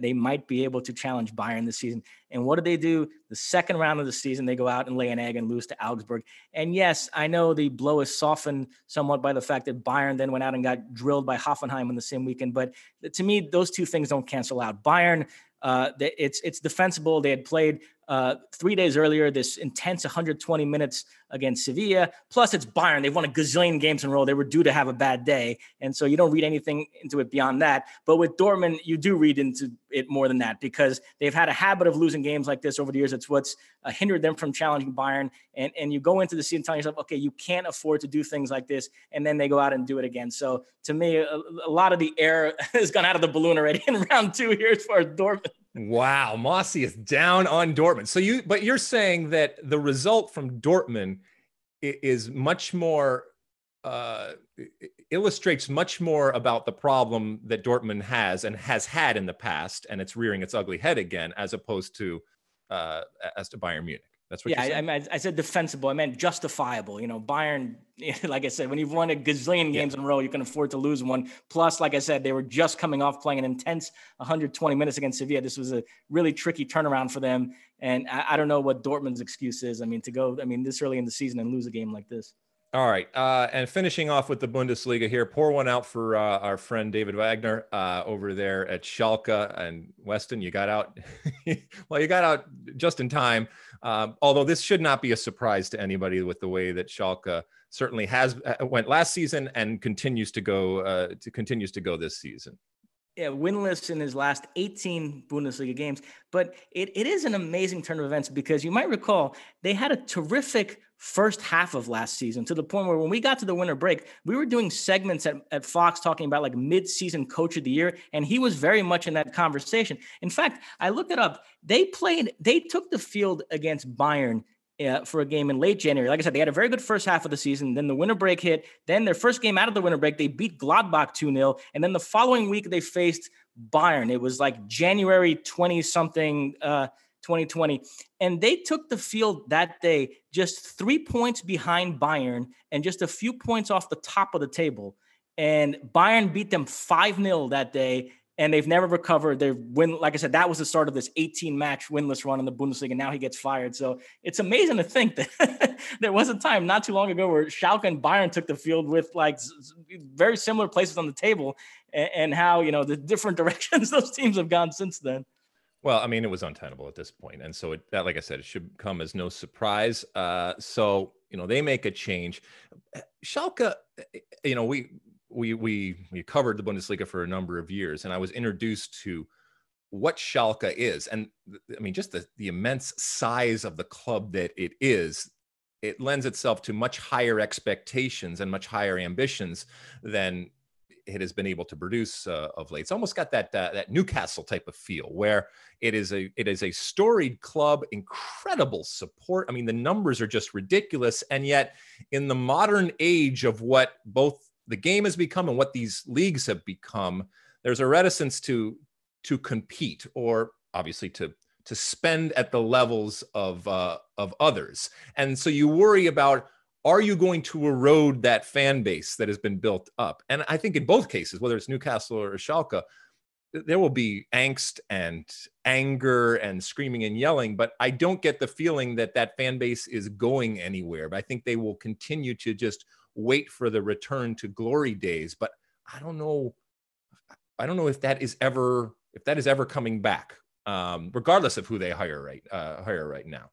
they might be able to challenge Bayern this season. And what did they do? The second round of the season, they go out and lay an egg and lose to Augsburg. And yes, I know the blow is softened somewhat by the fact that Bayern then went out and got drilled by Hoffenheim in the same weekend. But to me, those two things don't cancel out. Bayern uh, it's it's defensible. They had played uh, three days earlier this intense 120 minutes against Sevilla. Plus, it's Bayern. They've won a gazillion games in a row. They were due to have a bad day, and so you don't read anything into it beyond that. But with Dortmund, you do read into it more than that because they've had a habit of losing games like this over the years. It's what's uh, hindered them from challenging Bayern. And and you go into the season telling yourself, okay, you can't afford to do things like this, and then they go out and do it again. So to me, a, a lot of the air has gone out of the balloon already in round two here as far as Dortmund. Wow, Mossy is down on Dortmund. So you, but you're saying that the result from Dortmund is much more uh, illustrates much more about the problem that Dortmund has and has had in the past, and it's rearing its ugly head again, as opposed to uh, as to Bayern Munich. That's what. Yeah, I, I, said defensible. I meant justifiable. You know, Bayern. Like I said, when you've won a gazillion games yeah. in a row, you can afford to lose one. Plus, like I said, they were just coming off playing an intense 120 minutes against Sevilla. This was a really tricky turnaround for them, and I, I don't know what Dortmund's excuse is. I mean, to go, I mean, this early in the season and lose a game like this. All right. Uh, and finishing off with the Bundesliga here, pour one out for uh, our friend David Wagner uh, over there at Schalke and Weston. You got out, well, you got out just in time. Um, although this should not be a surprise to anybody with the way that Schalke certainly has uh, went last season and continues to go uh, to continues to go this season yeah, winless in his last 18 Bundesliga games. But it, it is an amazing turn of events because you might recall they had a terrific first half of last season to the point where when we got to the winter break, we were doing segments at, at Fox talking about like mid-season coach of the year. And he was very much in that conversation. In fact, I looked it up. They played, they took the field against Bayern uh, for a game in late January. Like I said, they had a very good first half of the season. Then the winter break hit. Then their first game out of the winter break, they beat Gladbach 2 0. And then the following week, they faced Bayern. It was like January 20 something, uh, 2020. And they took the field that day just three points behind Bayern and just a few points off the top of the table. and Bayern beat them 5 0 that day and they've never recovered. They've win, like I said, that was the start of this 18 match winless run in the Bundesliga. And now he gets fired. So it's amazing to think that there was a time not too long ago where Schalke and Bayern took the field with like very similar places on the table, and, and how you know the different directions those teams have gone since then. Well, I mean, it was untenable at this point, and so it, that, like I said, it should come as no surprise. Uh, so you know, they make a change. Schalke, you know, we we we we covered the Bundesliga for a number of years, and I was introduced to what Schalke is, and I mean just the the immense size of the club that it is. It lends itself to much higher expectations and much higher ambitions than it has been able to produce uh, of late. It's almost got that uh, that Newcastle type of feel, where it is a it is a storied club, incredible support. I mean, the numbers are just ridiculous, and yet in the modern age of what both the game has become and what these leagues have become, there's a reticence to to compete or obviously to to spend at the levels of uh, of others, and so you worry about are you going to erode that fan base that has been built up? And I think in both cases, whether it's Newcastle or Schalke, there will be angst and anger and screaming and yelling, but I don't get the feeling that that fan base is going anywhere. But I think they will continue to just wait for the return to glory days. But I don't know. I don't know if that is ever if that is ever coming back, um, regardless of who they hire right uh, hire right now,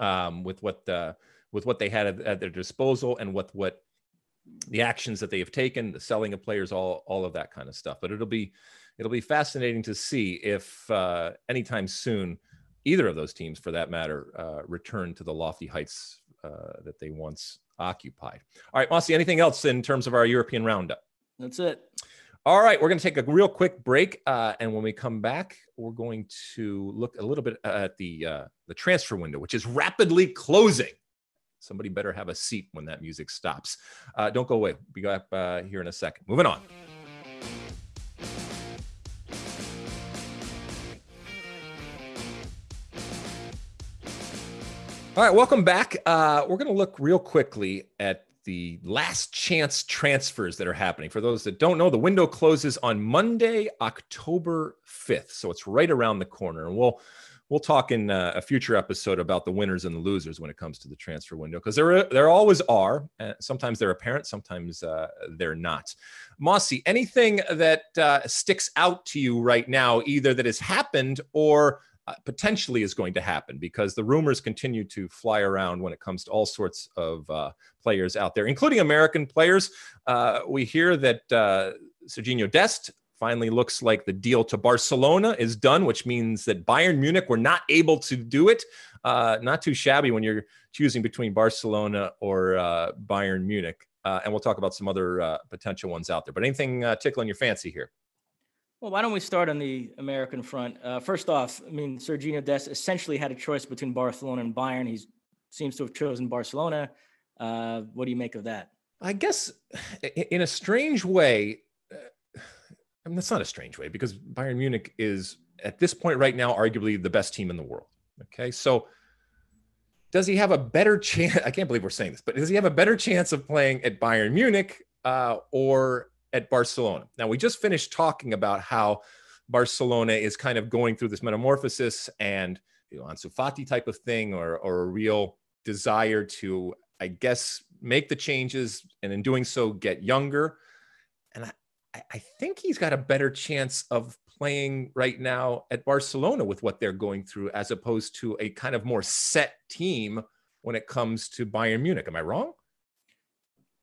um, with what uh, with what they had at, at, their disposal and with what the actions that they have taken, the selling of players, all all of that kind of stuff. But it'll be it'll be fascinating to see if uh, anytime soon either of those teams, for that matter, uh, return to the lofty heights uh, that they once occupied. All right, Mossy, anything else in terms of our European roundup? That's it. All right, we're going to take a real quick break, uh, and when we come back, we're going to look a little bit at the uh, the transfer window, which is rapidly closing. Somebody better have a seat when that music stops. Uh, don't go away. We'll be uh, here in a second. Moving on. All right, welcome back. Uh, we're going to look real quickly at the last chance transfers that are happening. For those that don't know, the window closes on Monday, October 5th. So it's right around the corner. And we'll we'll talk in uh, a future episode about the winners and the losers when it comes to the transfer window because there there always are. Sometimes they're apparent, sometimes uh, they're not. Mossy, anything that uh, sticks out to you right now, either that has happened or uh, potentially is going to happen because the rumors continue to fly around when it comes to all sorts of uh, players out there, including American players. Uh, we hear that uh, Serginho Dest finally looks like the deal to Barcelona is done, which means that Bayern Munich were not able to do it. Uh, not too shabby when you're choosing between Barcelona or uh, Bayern Munich. Uh, and we'll talk about some other uh, potential ones out there. But anything uh, tickling your fancy here? Well, why don't we start on the American front? Uh, first off, I mean, Serginho Dest essentially had a choice between Barcelona and Bayern. He seems to have chosen Barcelona. Uh, what do you make of that? I guess in a strange way, I mean, that's not a strange way because Bayern Munich is at this point right now, arguably the best team in the world. Okay. So does he have a better chance? I can't believe we're saying this, but does he have a better chance of playing at Bayern Munich uh, or at Barcelona. Now, we just finished talking about how Barcelona is kind of going through this metamorphosis and you know, Ansu Fati type of thing, or, or a real desire to, I guess, make the changes and in doing so get younger. I, think he's got a better chance of playing right now at Barcelona with what they're going through, as opposed to a kind of more set team when it comes to Bayern Munich. Am I wrong?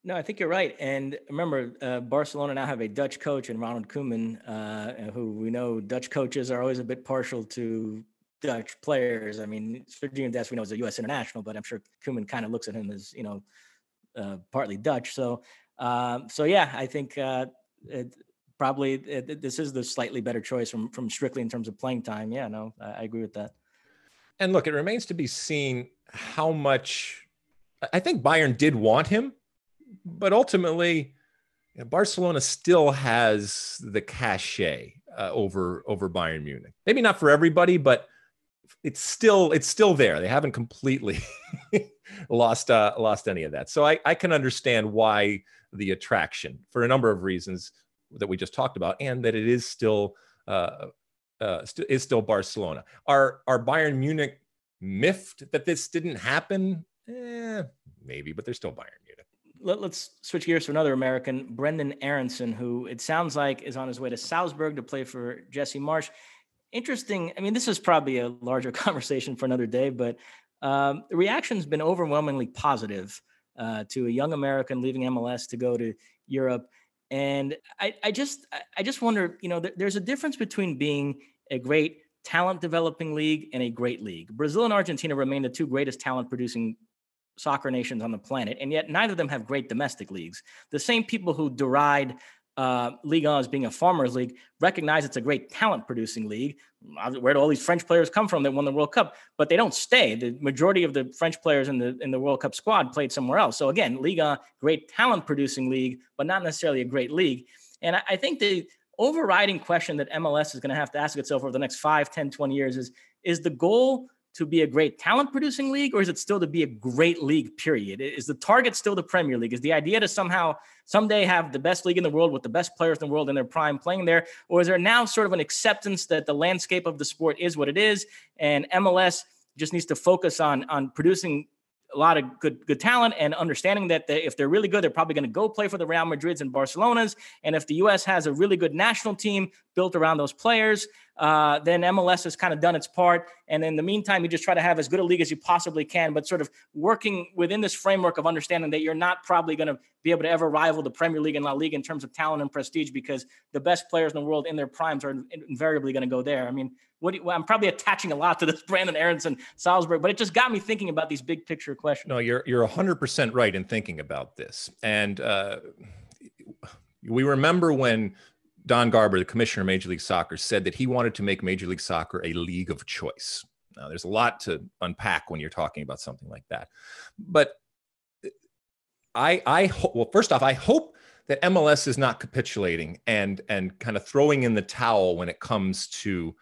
No, I think you're right. And remember, uh, Barcelona now have a Dutch coach and Ronald Koeman, uh, who we know Dutch coaches are always a bit partial to Dutch players. I mean, Sergio Dest we know is a U.S. international, but I'm sure Koeman kind of looks at him as you know uh, partly Dutch. So, um, so yeah, I think uh, it, probably it, this is the slightly better choice from from strictly in terms of playing time. Yeah, no, I, I agree with that. And look, it remains to be seen how much. I think Bayern did want him but ultimately, you know, Barcelona still has the cachet uh, over over Bayern Munich. Maybe not for everybody, but it's still it's still there. They haven't completely lost uh, lost any of that. So I, I can understand why the attraction for a number of reasons that we just talked about, and that it is still uh, uh, st- is still Barcelona. Are are Bayern Munich miffed that this didn't happen? Eh, maybe, but they're still Bayern Munich. Let, us switch gears to another American, Brenden Aaronson, who it sounds like is on his way to Salzburg to play for Jesse Marsch. Interesting. I mean, this is probably a larger conversation for another day, but um, the reaction's been overwhelmingly positive uh, to a young American leaving MLS to go to Europe. And I, I just, I just wonder, you know, th- there's a difference between being a great talent developing league and a great league. Brazil and Argentina remain the two greatest talent producing soccer nations on the planet, and yet neither of them have great domestic leagues. The same people who deride uh, Ligue 1 as being a farmers league recognize it's a great talent producing league. Where do all these French players come from that won the World Cup? But they don't stay. The majority of the French players in the in the World Cup squad played somewhere else. So again, Ligue 1, great talent producing league, but not necessarily a great league. And I, I think the overriding question that MLS is going to have to ask itself over the next 5, 10, 20 years is is the goal to be a great talent producing league or is it still to be a great league period is the target still the premier league is the idea to somehow someday have the best league in the world with the best players in the world in their prime playing there or is there now sort of an acceptance that the landscape of the sport is what it is and mls just needs to focus on on producing a lot of good good talent and understanding that they, if they're really good, they're probably going to go play for the Real Madrids and Barcelonas. And if the U.S. has a really good national team built around those players, uh, then MLS has kind of done its part. And in the meantime, you just try to have as good a league as you possibly can, but sort of working within this framework of understanding that you're not probably going to be able to ever rival the Premier League and La Liga in terms of talent and prestige because the best players in the world in their primes are invariably going to go there. I mean, what you, well, I'm probably attaching a lot to this Brandon Aaronson Salzburg, but it just got me thinking about these big picture questions. No, you're you're 100% right in thinking about this. And uh, we remember when Don Garber, the commissioner of Major League Soccer, said that he wanted to make Major League Soccer a league of choice. Now, there's a lot to unpack when you're talking about something like that. But uh, I, I hope, well, first off, I hope that MLS is not capitulating and and kind of throwing in the towel when it comes to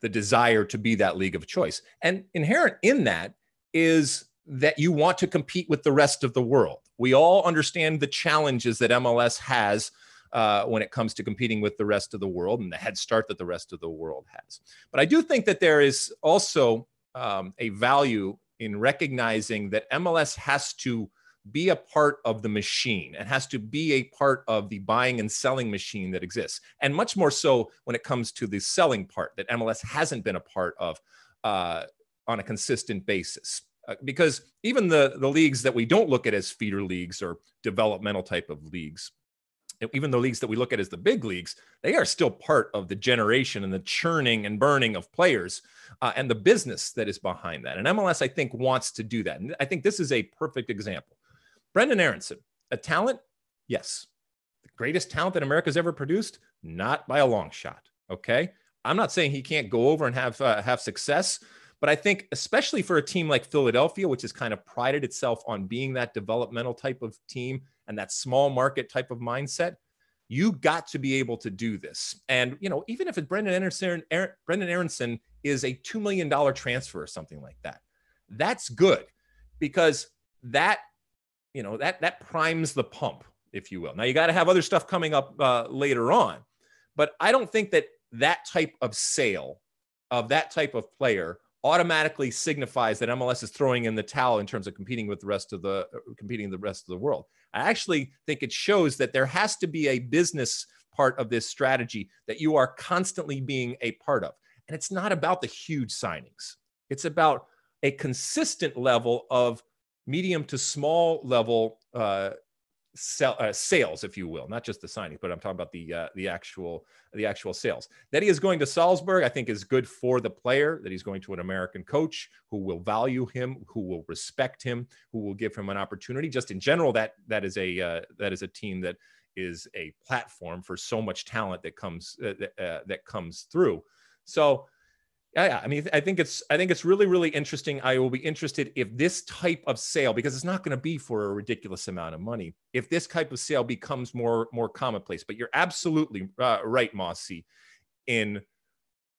the desire to be that league of choice. And inherent in that is that you want to compete with the rest of the world. We all understand the challenges that MLS has uh, when it comes to competing with the rest of the world and the head start that the rest of the world has. But I do think that there is also um, a value in recognizing that MLS has to be a part of the machine and has to be a part of the buying and selling machine that exists. And much more so when it comes to the selling part that MLS hasn't been a part of uh, on a consistent basis. Uh, because even the, the leagues that we don't look at as feeder leagues or developmental type of leagues, even the leagues that we look at as the big leagues, they are still part of the generation and the churning and burning of players uh, and the business that is behind that. And MLS, I think, wants to do that. And I think this is a perfect example. Brenden Aaronson, a talent? Yes. The greatest talent that America's ever produced? Not by a long shot. Okay. I'm not saying he can't go over and have uh, have success, but I think especially for a team like Philadelphia, which has kind of prided itself on being that developmental type of team and that small market type of mindset, you got to be able to do this. And you know, even if it's Brendan Anderson, Aaron, Brenden Aaronson is a two million dollar transfer or something like that, that's good because that you know that that primes the pump if you will now you got to have other stuff coming up uh, later on but i don't think that that type of sale of that type of player automatically signifies that mls is throwing in the towel in terms of competing with the rest of the uh, competing the rest of the world. I actually think it shows that there has to be a business part of this strategy that you are constantly being a part of. And it's not about the huge signings. It's about a consistent level of medium to small level uh, sell, uh, sales, if you will, not just the signing, but I'm talking about the uh, the actual the actual sales. That he is going to Salzburg, I think, is good for the player. That he's going to an American coach who will value him, who will respect him, who will give him an opportunity. Just in general, that that is a uh, that is a team that is a platform for so much talent that comes uh, uh, that comes through. So yeah, I mean, I think it's I think it's really really interesting. I will be interested if this type of sale, because it's not going to be for a ridiculous amount of money, if this type of sale becomes more more commonplace. But you're absolutely uh, right, Mossy, in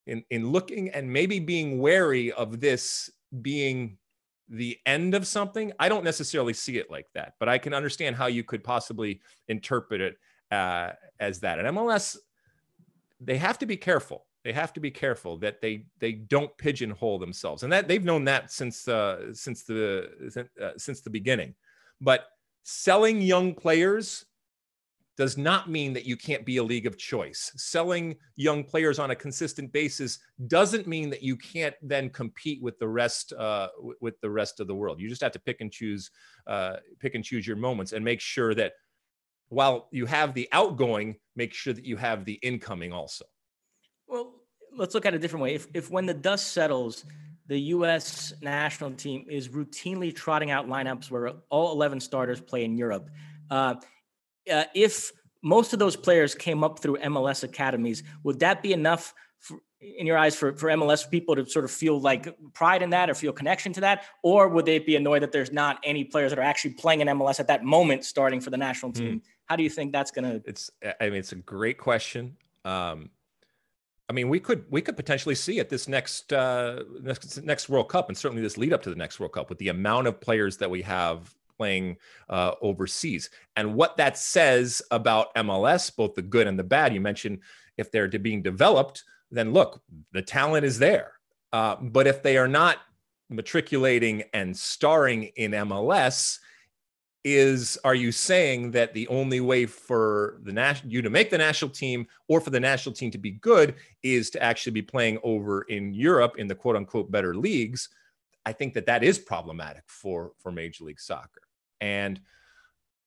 in in looking and maybe being wary of this being the end of something. I don't necessarily see it like that, but I can understand how you could possibly interpret it uh, as that. And MLS, they have to be careful. They have to be careful that they they don't pigeonhole themselves, and that they've known that since uh, since the uh, since the beginning. But selling young players does not mean that you can't be a league of choice. Selling young players on a consistent basis doesn't mean that you can't then compete with the rest uh, with the rest of the world. You just have to pick and choose uh, pick and choose your moments and make sure that while you have the outgoing, make sure that you have the incoming also. Well, let's look at it a different way. If if when the dust settles, the U.S. national team is routinely trotting out lineups where all 11 starters play in Europe. Uh, uh, if most of those players came up through MLS academies, would that be enough for, in your eyes for, for MLS people to sort of feel like pride in that or feel connection to that? Or would they be annoyed that there's not any players that are actually playing in MLS at that moment starting for the national team? Mm. How do you think that's going to? It's, I mean, it's a great question. Um, I mean, we could we could potentially see at this next uh, next next World Cup, and certainly this lead up to the next World Cup, with the amount of players that we have playing uh, overseas. And what that says about MLS, both the good and the bad, you mentioned if they're being developed, then look, the talent is there. Uh, but if they are not matriculating and starring in MLS, is are you saying that the only way for the national you to make the national team or for the national team to be good is to actually be playing over in Europe in the quote unquote better leagues? I think that that is problematic for for Major League Soccer. And,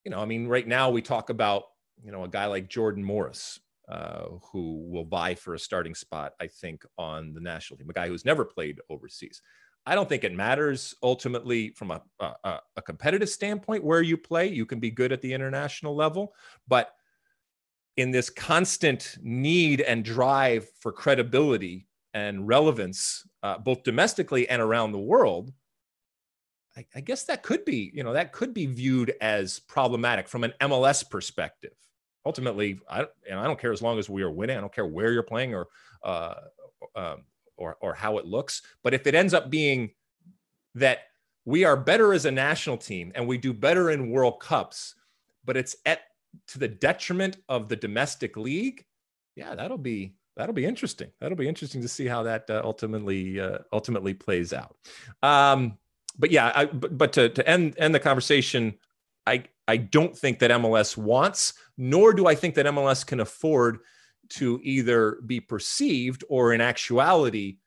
you know, I mean, right now we talk about, you know, a guy like Jordan Morris, uh, who will vie for a starting spot, I think, on the national team, a guy who's never played overseas. I don't think it matters ultimately from a, a, a, competitive standpoint where you play. You can be good at the international level, but in this constant need and drive for credibility and relevance, uh, both domestically and around the world, I, I guess that could be, you know, that could be viewed as problematic from an MLS perspective. Ultimately, I, and I don't care as long as we are winning. I don't care where you're playing or, uh, um, or, or how it looks. But if it ends up being that we are better as a national team and we do better in World Cups, but it's at to the detriment of the domestic league, yeah, that'll be that'll be interesting. That'll be interesting to see how that uh, ultimately uh, ultimately plays out. Um, but yeah, I, but, but to, to end end the conversation, I I don't think that MLS wants, nor do I think that MLS can afford to either be perceived or in actuality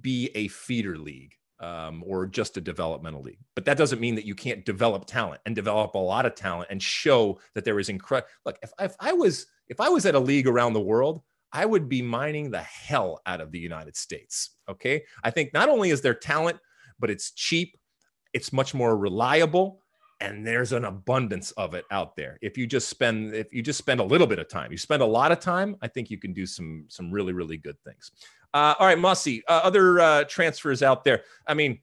be a feeder league um, or just a developmental league. But that doesn't mean that you can't develop talent and develop a lot of talent and show that there is incredible. Look, if, if I was if I was at a league around the world, I would be mining the hell out of the United States. Okay, I think not only is there talent, but it's cheap it's much more reliable and there's an abundance of it out there. If you just spend if you just spend a little bit of time you spend a lot of time i think you can do some some really really good things. Uh, all right mossy uh, other uh, transfers out there. I mean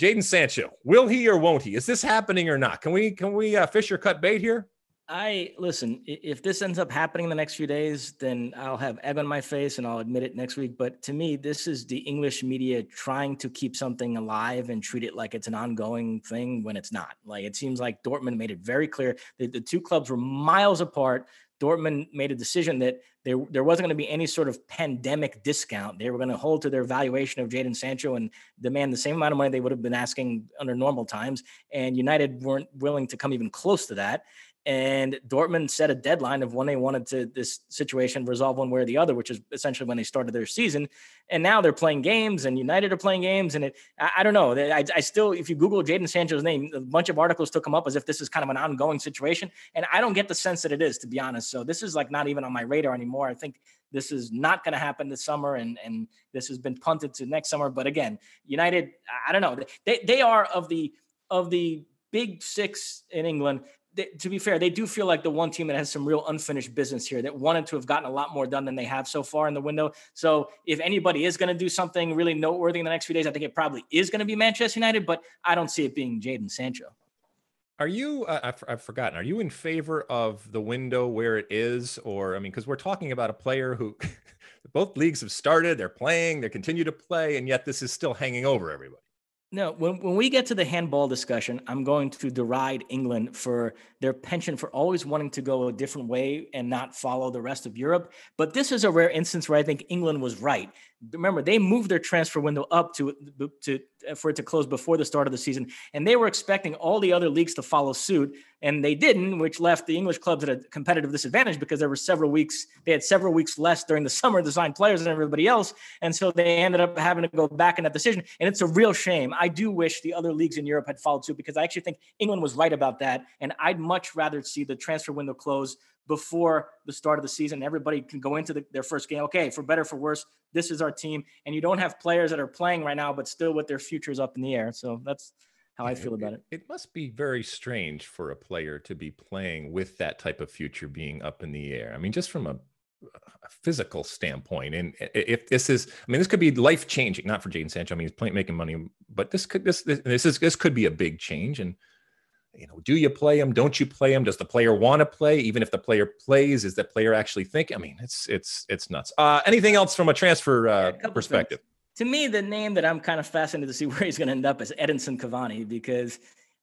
Jadon sancho will he or won't he? Is this happening or not? Can we can we uh, fish or cut bait here I listen, if this ends up happening in the next few days, then I'll have egg on my face and I'll admit it next week. But to me, this is the English media trying to keep something alive and treat it like it's an ongoing thing when it's not. Like it seems like Dortmund made it very clear that the two clubs were miles apart. Dortmund made a decision that there, there wasn't going to be any sort of pandemic discount. They were going to hold to their valuation of Jadon Sancho and demand the same amount of money they would have been asking under normal times. And United weren't willing to come even close to that and Dortmund set a deadline of when they wanted to this situation resolve one way or the other, which is essentially when they started their season. And now they're playing games, and United are playing games, and it I, I don't know. I, I, still, if you Google Jadon Sancho's name, a bunch of articles took him up as if this is kind of an ongoing situation, and I don't get the sense that it is, to be honest. So this is like not even on my radar anymore. I think this is not going to happen this summer, and and this has been punted to next summer. But again, United, I don't know. They they are of the of the big six in England they, to be fair, they do feel like the one team that has some real unfinished business here that wanted to have gotten a lot more done than they have so far in the window. So if anybody is going to do something really noteworthy in the next few days, I think it probably is going to be Manchester United, but I don't see it being Jadon Sancho. Are you? Uh, I've, I've, forgotten. Are you in favor of the window where it is, or I mean, because we're talking about a player who both leagues have started, they're playing, they continue to play, and yet this is still hanging over everybody. No, when, when we get to the handball discussion, I'm going to deride England for their penchant for always wanting to go a different way and not follow the rest of Europe. But this is a rare instance where I think England was right remember they moved their transfer window up to to for it to close before the start of the season and they were expecting all the other leagues to follow suit and they didn't which left the english clubs at a competitive disadvantage because there were several weeks they had several weeks less during the summer to sign players than everybody else and so they ended up having to go back in that decision and it's a real shame. I do wish the other leagues in europe had followed suit because i actually think england was right about that and i'd much rather see the transfer window close before the start of the season. Everybody can go into the, their first game. Okay, for better for worse, this is our team, and you don't have players that are playing right now, but still with their futures up in the air. So that's how I feel about it. It must be very strange for a player to be playing with that type of future being up in the air. I mean, just from a, a physical standpoint, and if this is, I mean, this could be life changing. Not for Jadon Sancho. I mean, he's playing, making money, but this could this this is this could be a big change and you know, do you play him? Don't you play him? Does the player want to play? Even if the player plays, is the player actually think? I mean, it's it's it's nuts. Uh, anything else from a transfer uh, yeah, a perspective? To me, the name that I'm kind of fascinated to see where he's going to end up is Edinson Cavani because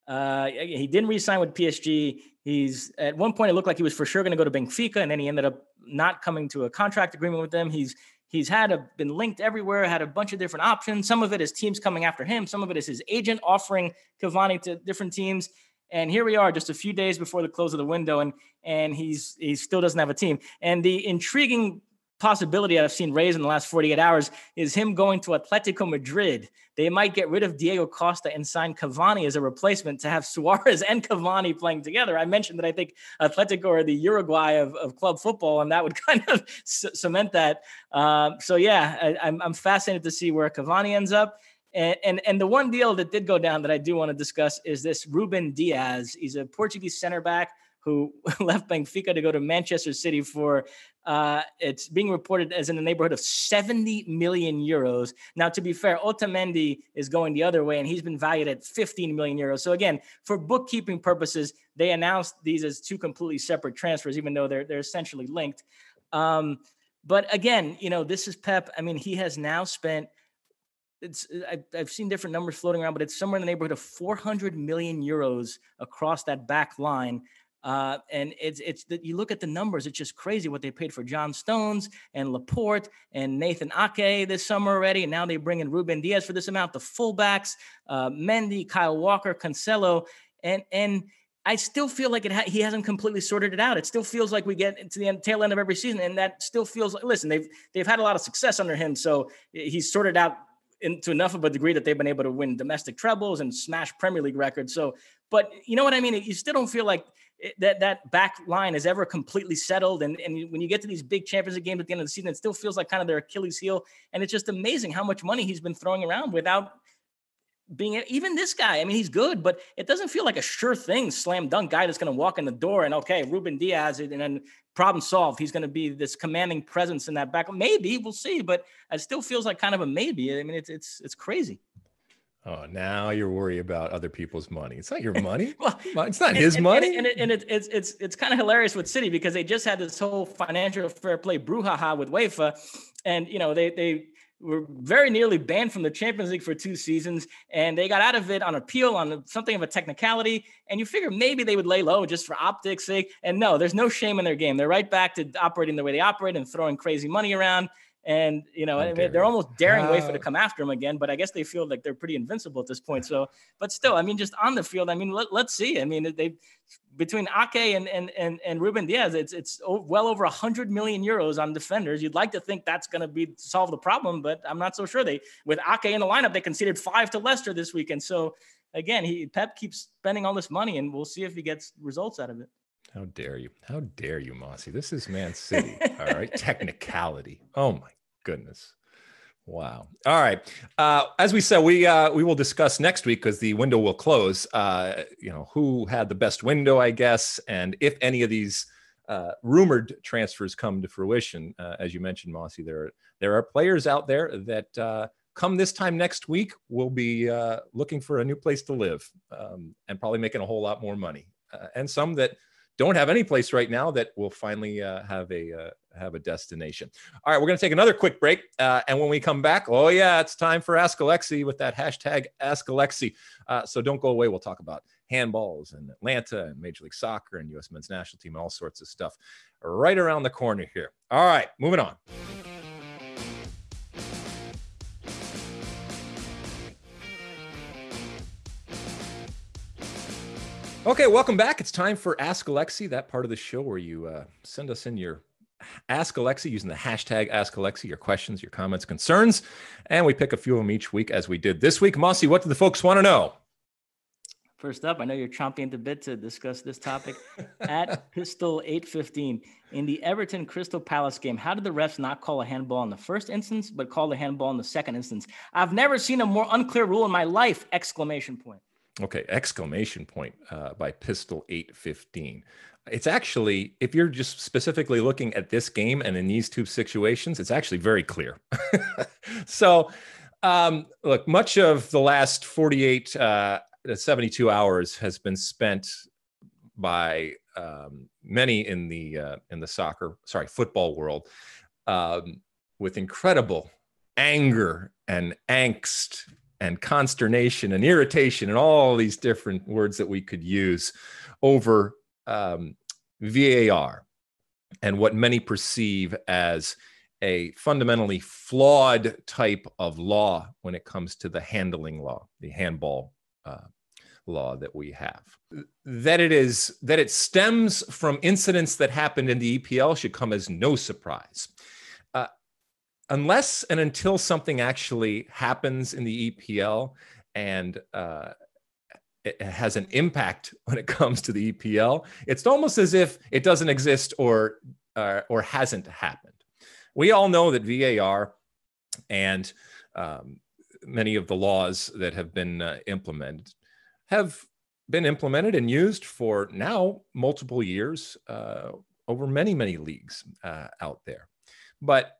uh, he didn't re-sign with PSG. He's at one point it looked like he was for sure going to go to Benfica, and then he ended up not coming to a contract agreement with them. He's he's had a, been linked everywhere, had a bunch of different options. Some of it is teams coming after him. Some of it is his agent offering Cavani to different teams. And here we are, just a few days before the close of the window, and and he's he still doesn't have a team. And the intriguing possibility I've seen raised in the last 48 hours is him going to Atletico Madrid. They might get rid of Diego Costa and sign Cavani as a replacement to have Suarez and Cavani playing together. I mentioned that I think Atletico are the Uruguay of, of club football, and that would kind of c- cement that. Uh, so, yeah, I, I'm, I'm fascinated to see where Cavani ends up. And, and, and the one deal that did go down that I do want to discuss is this Ruben Dias. He's a Portuguese center back who left Benfica to go to Manchester City for uh, it's being reported as in the neighborhood of 70 million euros. Now, to be fair, Otamendi is going the other way, and he's been valued at 15 million euros. So again, for bookkeeping purposes, they announced these as two completely separate transfers, even though they're they're essentially linked. Um, but again, you know, this is Pep. I mean, he has now spent – it's uh, I, have seen different numbers floating around, but it's somewhere in the neighborhood of 400 million euros across that back line. Uh, and it's it's that you look at the numbers, it's just crazy what they paid for John Stones and Laporte and Nathan Ake this summer already, and now they bring in Ruben Dias for this amount. The fullbacks, uh, Mendy, Kyle Walker, Cancelo, and and I still feel like it ha- he hasn't completely sorted it out. It still feels like we get to the end, tail end of every season, and that still feels like listen, they've they've had a lot of success under him, so he's sorted out into enough of a degree that they've been able to win domestic trebles and smash Premier League records. So, but you know what I mean? You still don't feel like it, that that back line is ever completely settled. And, and when you get to these big Champions League games at the end of the season, it still feels like kind of their Achilles heel. And it's just amazing how much money he's been throwing around without being even this guy. I mean, he's good, but it doesn't feel like a sure thing, slam dunk guy that's going to walk in the door and okay, Ruben Dias, and then problem solved. He's going to be this commanding presence in that back. Maybe we'll see, but it still feels like kind of a maybe. I mean, it's it's it's crazy. Oh, now you're worried about other people's money. It's not your money. well, it's not his and, money. And, and, and it, it's it's it's kind of hilarious with City because they just had this whole financial fair play brouhaha with UEFA, and you know they they were very nearly banned from the Champions League for two seasons, and they got out of it on appeal on something of a technicality. And you figure maybe they would lay low just for optics' sake. And no, there's no shame in their game. They're right back to operating the way they operate and throwing crazy money around. And you know, I mean, they're almost daring UEFA to come after him again, but I guess they feel like they're pretty invincible at this point. So, but still, I mean, just on the field, I mean, let, us see. I mean, they between Ake and and and, and Ruben Dias, it's it's well over a hundred million euros on defenders. You'd like to think that's going to be solve the problem, but I'm not so sure. They with Ake in the lineup, they conceded five to Leicester this weekend. So again, he Pep keeps spending all this money, and we'll see if he gets results out of it. How dare you? How dare you, Mossy? This is Man City. All right. Technicality. Oh my goodness. Wow. All right. Uh, as we said, we uh, we will discuss next week because the window will close. Uh, you know who had the best window, I guess, and if any of these uh, rumored transfers come to fruition, uh, as you mentioned, Mossy, there there are players out there that uh, come this time next week will be looking for a new place to live um, and probably making a whole lot more money, and some that don't have any place right now that will finally uh, have a uh, have a destination. All right, we're going to take another quick break, uh, and when we come back, oh yeah, it's time for Ask Alexi with that hashtag Ask Alexi. Uh, so don't go away. We'll talk about handballs and Atlanta and Major League Soccer and U.S. Men's National Team, and all sorts of stuff, right around the corner here. All right, moving on. Okay, welcome back. It's time for Ask Alexi, that part of the show where you uh, send us in your Ask Alexi using the hashtag Ask Alexi, your questions, your comments, concerns, and we pick a few of them each week as we did this week. Mossy, what do the folks want to know? First up, I know you're chomping at the bit to discuss this topic. at Pistol 815, in the Everton Crystal Palace game, how did the refs not call a handball in the first instance, but call the handball in the second instance? I've never seen a more unclear rule in my life! Exclamation point. Okay, exclamation point uh, by Pistol 815. It's actually, if you're just specifically looking at this game and in these two situations, it's actually very clear. so, um, look, much of the last 48 uh, 72 hours has been spent by um, many in the uh, in the soccer, sorry, football world, um, with incredible anger and angst and consternation and irritation and all these different words that we could use over um, VAR and what many perceive as a fundamentally flawed type of law when it comes to the handling law, the handball uh, law that we have. That it is that it stems from incidents that happened in the EPL should come as no surprise unless and until something actually happens in the EPL and uh, it has an impact when it comes to the EPL, it's almost as if it doesn't exist or uh, or hasn't happened. We all know that VAR and um, many of the laws that have been uh, implemented have been implemented and used for now multiple years uh, over many many leagues uh, out there, but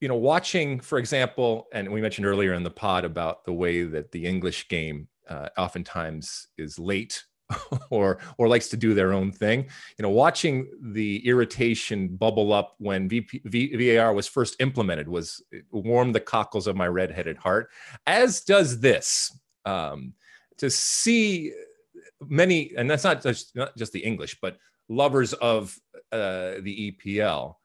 you know, watching, for example, and we mentioned earlier in the pod about the way that the English game uh, oftentimes is late or or likes to do their own thing. You know, watching the irritation bubble up when VP, v, VAR was first implemented was warmed the cockles of my redheaded heart. As does this um, to see many, and that's not just not just the English, but lovers of uh, the EPL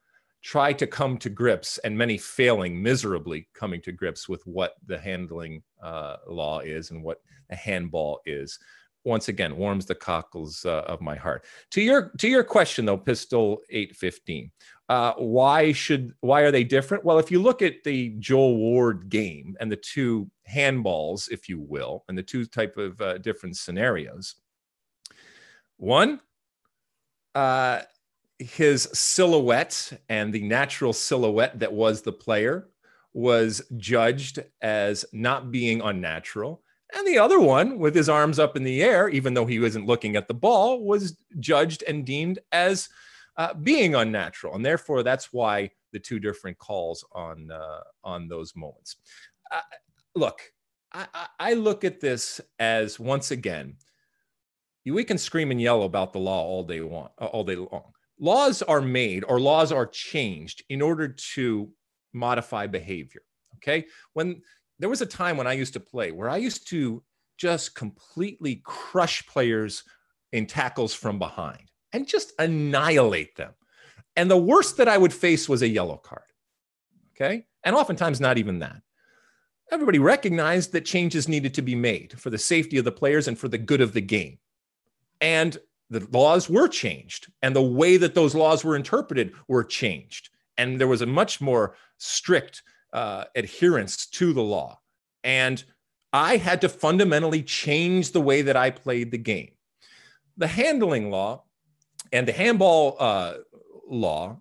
try to come to grips and many failing miserably coming to grips with what the handling uh, law is and what a handball is once again warms the cockles uh, of my heart. To your to your question though pistol 815 uh, why should why are they different? Well if you look at the joel ward game and the two handballs if you will and the two type of uh, different scenarios one uh, his silhouette and the natural silhouette that was the player was judged as not being unnatural. And the other one, with his arms up in the air, even though he wasn't looking at the ball, was judged and deemed as uh, being unnatural. And therefore, that's why the two different calls on uh, on those moments. Uh, look, I, I look at this as once again, we can scream and yell about the law all day long, all day long laws are made or laws are changed in order to modify behavior. Okay. When there was a time when I used to play where I used to just completely crush players in tackles from behind and just annihilate them. And the worst that I would face was a yellow card. Okay. And oftentimes, not even that. Everybody recognized that changes needed to be made for the safety of the players and for the good of the game. And the laws were changed and the way that those laws were interpreted were changed and there was a much more strict uh, adherence to the law and i had to fundamentally change the way that i played the game the handling law and the handball uh, law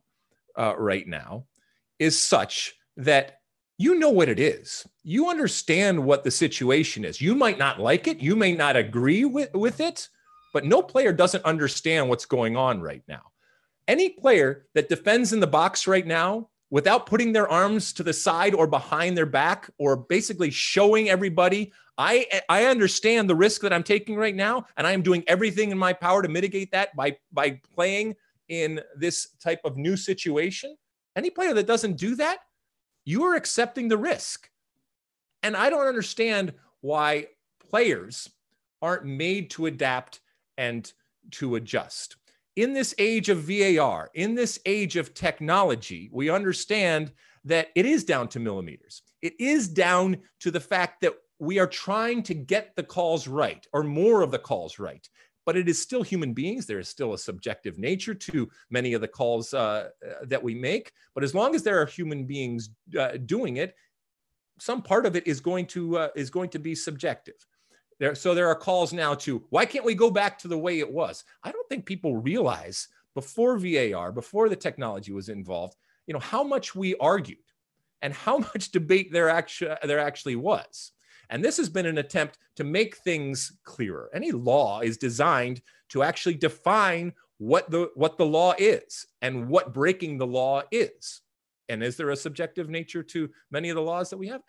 uh, right now is such that you know what it is. You understand what the situation is. You might not like it. You may not agree with, with it, but no player doesn't understand what's going on right now. Any player that defends in the box right now without putting their arms to the side or behind their back or basically showing everybody I I understand the risk that I'm taking right now and I am doing everything in my power to mitigate that by by playing in this type of new situation. Any player that doesn't do that, you are accepting the risk. And I don't understand why players aren't made to adapt and to adjust. In this age of VAR, in this age of technology, we understand that it is down to millimeters. It is down to the fact that we are trying to get the calls right or more of the calls right. But it is still human beings. There is still a subjective nature to many of the calls uh, uh that we make. But as long as there are human beings uh, doing it, some part of it is going to uh, is going to be subjective. There, so there are calls now to why can't we go back to the way it was? I don't think people realize before VAR, before the technology was involved, you know how much we argued and how much debate there actually there actually was. And this has been an attempt to make things clearer. Any law is designed to actually define what the what the law is and what breaking the law is. And is there a subjective nature to many of the laws that we have?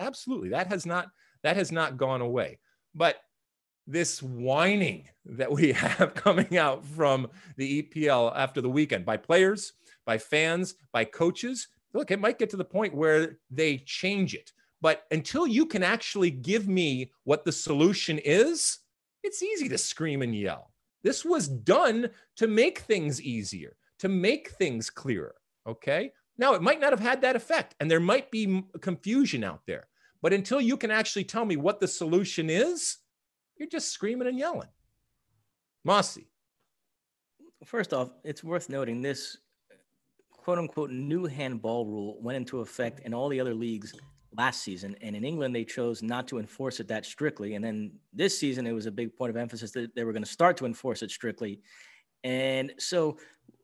Absolutely. That has not that has not gone away. But this whining that we have coming out from the EPL after the weekend by players, by fans, by coaches, look, it might get to the point where they change it. But until you can actually give me what the solution is, it's easy to scream and yell. This was done to make things easier, to make things clearer. Okay. Now, it might not have had that effect, and there might be confusion out there. But until you can actually tell me what the solution is, you're just screaming and yelling. Mosse. First off, it's worth noting this quote unquote new handball rule went into effect in all the other leagues last season. And in England, they chose not to enforce it that strictly. And then this season, it was a big point of emphasis that they were going to start to enforce it strictly. And so,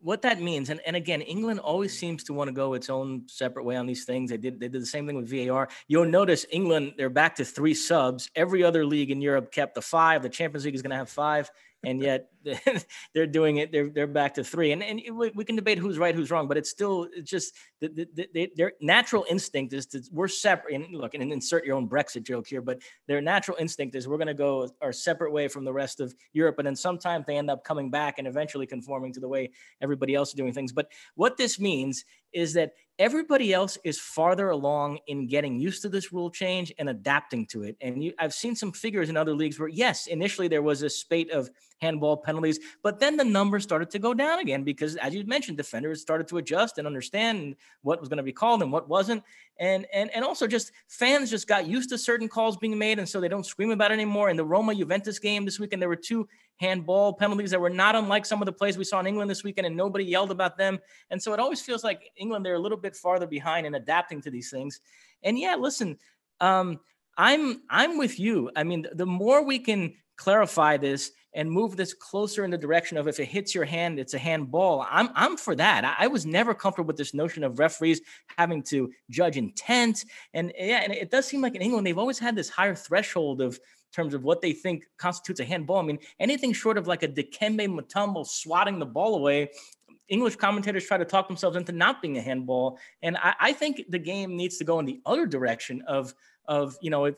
what that means, and, and again, England always seems to want to go its own separate way on these things. They did they did the same thing with VAR. You'll notice England, they're back to three subs. Every other league in Europe kept the five. The Champions League is going to have five and yet they're doing it. They're they're back to three, and and we can debate who's right, who's wrong, but it's still it's just the, the, the, their natural instinct is to we're separate. And look, and insert your own Brexit joke here, but their natural instinct is we're going to go our separate way from the rest of Europe, and then sometimes they end up coming back and eventually conforming to the way everybody else is doing things. But what this means is that everybody else is farther along in getting used to this rule change and adapting to it. And you, I've seen some figures in other leagues where, yes, initially there was a spate of handball penalties, but then the numbers started to go down again because, as you mentioned, defenders started to adjust and understand what was going to be called and what wasn't. And, and, and also just fans just got used to certain calls being made. And so they don't scream about it anymore. In the Roma Juventus game this weekend, there were two handball penalties that were not unlike some of the plays we saw in England this weekend, and nobody yelled about them. And so it always feels like England, they're a little bit farther behind in adapting to these things. And yeah, listen, um, I'm I'm with you. I mean, the more we can clarify this and move this closer in the direction of if it hits your hand, it's a handball. I'm I'm for that. I, I, was never comfortable with this notion of referees having to judge intent. And yeah, and it does seem like in England they've always had this higher threshold of terms of what they think constitutes a handball. I mean, anything short of like a Dikembe Mutombo swatting the ball away, English commentators try to talk themselves into not being a handball. And I, I think the game needs to go in the other direction of of you know if,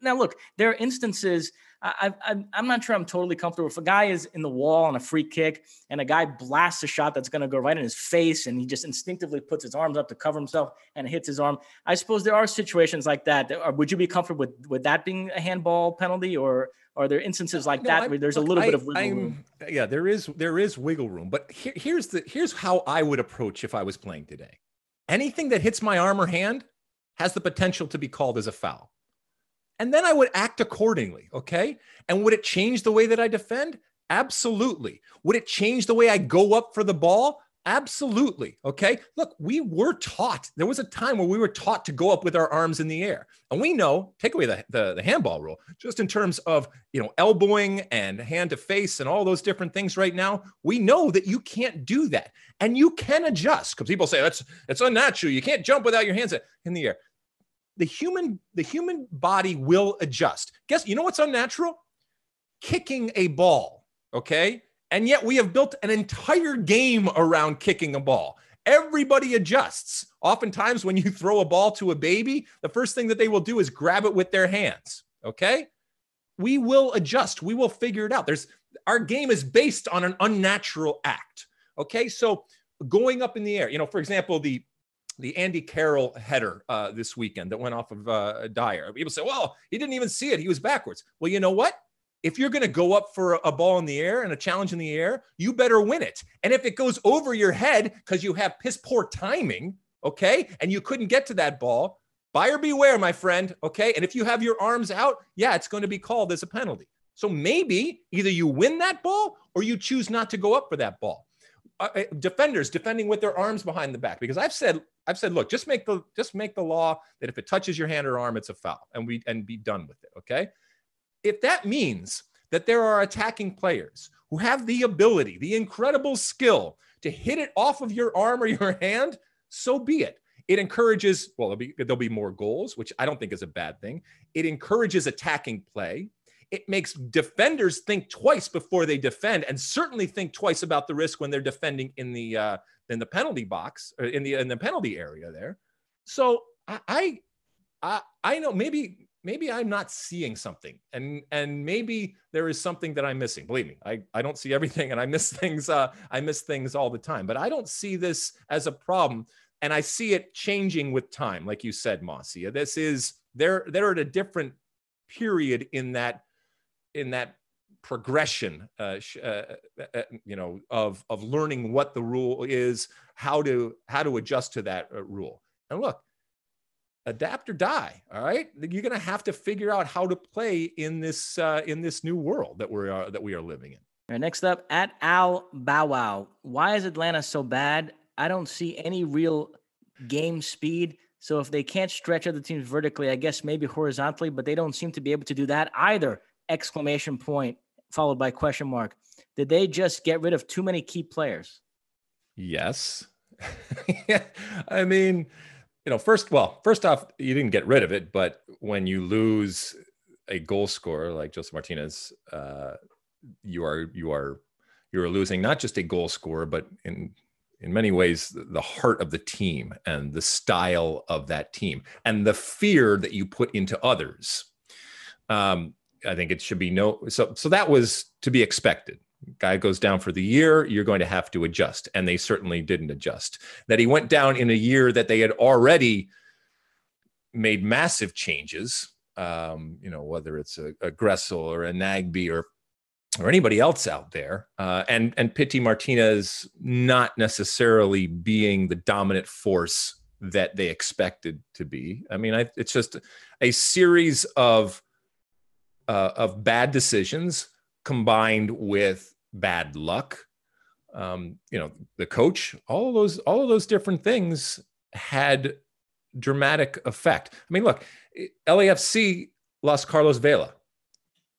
now look there are instances I, I, I'm not sure I'm totally comfortable. If a guy is in the wall on a free kick and a guy blasts a shot that's going to go right in his face and he just instinctively puts his arms up to cover himself and hits his arm, I suppose there are situations like that. Would you be comfortable with, with that being a handball penalty or are there instances like no, that I, where there's look, a little I, bit of wiggle I'm, room? Yeah, there is there is wiggle room. But here, here's the here's how I would approach if I was playing today. Anything that hits my arm or hand has the potential to be called as a foul and then I would act accordingly. Okay. And would it change the way that I defend? Absolutely. Would it change the way I go up for the ball? Absolutely. Okay. Look, we were taught, there was a time where we were taught to go up with our arms in the air. And we know, take away the, the, the, handball rule, just in terms of, you know, elbowing and hand to face and all those different things right now, we know that you can't do that. And you can adjust because people say that's, it's unnatural. You can't jump without your hands in the air the human the human body will adjust. Guess you know what's unnatural? Kicking a ball, okay? And yet we have built an entire game around kicking a ball. Everybody adjusts. Oftentimes, when you throw a ball to a baby, the first thing that they will do is grab it with their hands. Okay. We will adjust. We will figure it out. There's our game is based on an unnatural act. Okay. So going up in the air, you know, for example, the the Andy Carroll header uh, this weekend that went off of uh, Dier. People say, well, he didn't even see it. He was backwards. Well, you know what? If you're going to go up for a ball in the air and a challenge in the air, you better win it. And if it goes over your head because you have piss poor timing, okay, and you couldn't get to that ball, buyer beware, my friend, okay? And if you have your arms out, yeah, it's going to be called as a penalty. So maybe either you win that ball or you choose not to go up for that ball. Uh, uh defenders defending with their arms behind the back because I've said I've said look just make the just make the law that if it touches your hand or arm it's a foul and we and be done with it okay if that means that there are attacking players who have the ability, the incredible skill to hit it off of your arm or your hand, so be it. It encourages, well, there'll be, there'll be more goals, which I don't think is a bad thing. It encourages attacking play. It makes defenders think twice before they defend, and certainly think twice about the risk when they're defending in the uh, in the penalty box or in the in the penalty area there. So I I I know maybe maybe I'm not seeing something and and maybe there is something that I'm missing. Believe me, I, I don't see everything and I miss things uh, I miss things all the time, but I don't see this as a problem and I see it changing with time like you said Mossy. This is they're they're at a different period in that in that progression uh, uh, uh, uh, you know of of learning what the rule is, how to how to adjust to that uh, rule. And look, adapt or die all right? You're going to have to figure out how to play in this uh, in this new world that we're uh, that we are living in. All right next up at al bow wow. Why is atlanta so bad? I don't see any real game speed. So if they can't stretch other teams vertically i guess maybe horizontally but they don't seem to be able to do that either exclamation point followed by question mark did they just get rid of too many key players yes i mean you know, first, well, first off, you didn't get rid of it, but when you lose a goal scorer like Josef Martinez, uh, you are you are you are losing not just a goal scorer, but in in many ways the heart of the team and the style of that team and the fear that you put into others. Um, I think it should be no so so that was to be expected guy goes down for the year, you're going to have to adjust. And they certainly didn't adjust. That he went down in a year that they had already made massive changes, um, you know, whether it's a, a Gressel or a Nagbe or or anybody else out there, uh, and and Pity Martinez not necessarily being the dominant force that they expected to be. I mean, I, it's just a series of uh, of bad decisions combined with bad luck. Um, you know the coach all of those all of those different things had dramatic effect. I mean look lafc lost carlos vela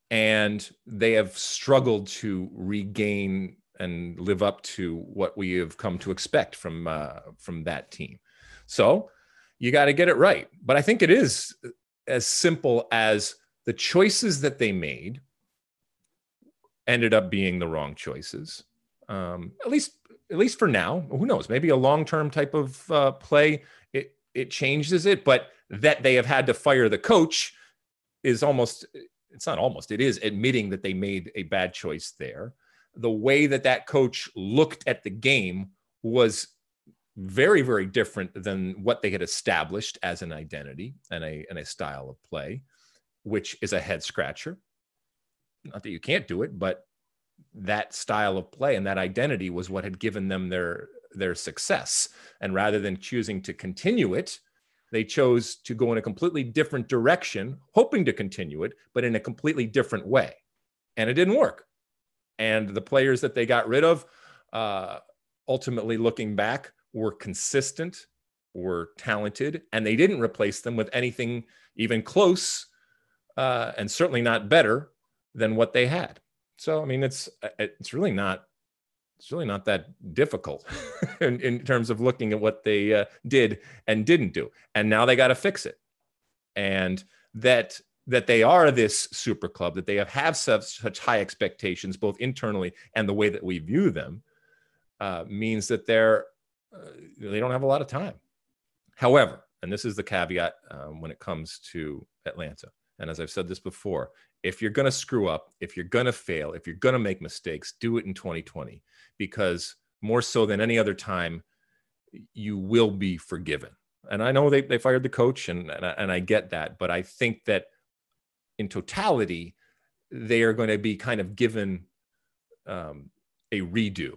and they have struggled to regain and live up to what we have come to expect from uh, from that team. So you got to get it right. But i think it is as simple as the choices that they made ended up being the wrong choices. Um, at least, at least for now. Who knows? Maybe a long-term type of uh, play it it changes it, but that they have had to fire the coach is almost. It's not almost. It is admitting that they made a bad choice there. The way that that coach looked at the game was very very different than what they had established as an identity and a and a style of play which is a head scratcher not that you can't do it, but that style of play and that identity was what had given them their their success. And rather than choosing to continue it, they chose to go in a completely different direction, hoping to continue it, but in a completely different way. And it didn't work. And the players that they got rid of, uh, ultimately looking back, were consistent, were talented, and they didn't replace them with anything even close, uh, and certainly not better than what they had. So I mean, it's uh, it's really not it's really not that difficult in, in terms of looking at what they uh, did and didn't do, and now they got to fix it, and that that they are this super club that they have have such, such high expectations both internally and the way that we view them uh, means that they're uh, they don't have a lot of time. However, and this is the caveat um, when it comes to Atlanta. And as I've said this before, if you're going to screw up, if you're going to fail, if you're going to make mistakes, do it in 2020 because more so than any other time, you will be forgiven. And I know they, they fired the coach, and, and I, and I get that. But I think that in totality, they are going to be kind of given um, a redo.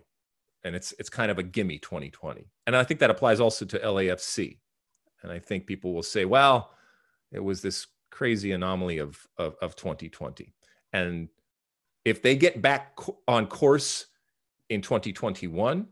And it's, it's kind of a gimme 2020. And I think that applies also to LAFC. And I think people will say, well, it was this crazy anomaly of, of, of 2020. And if they get back on course in 2021,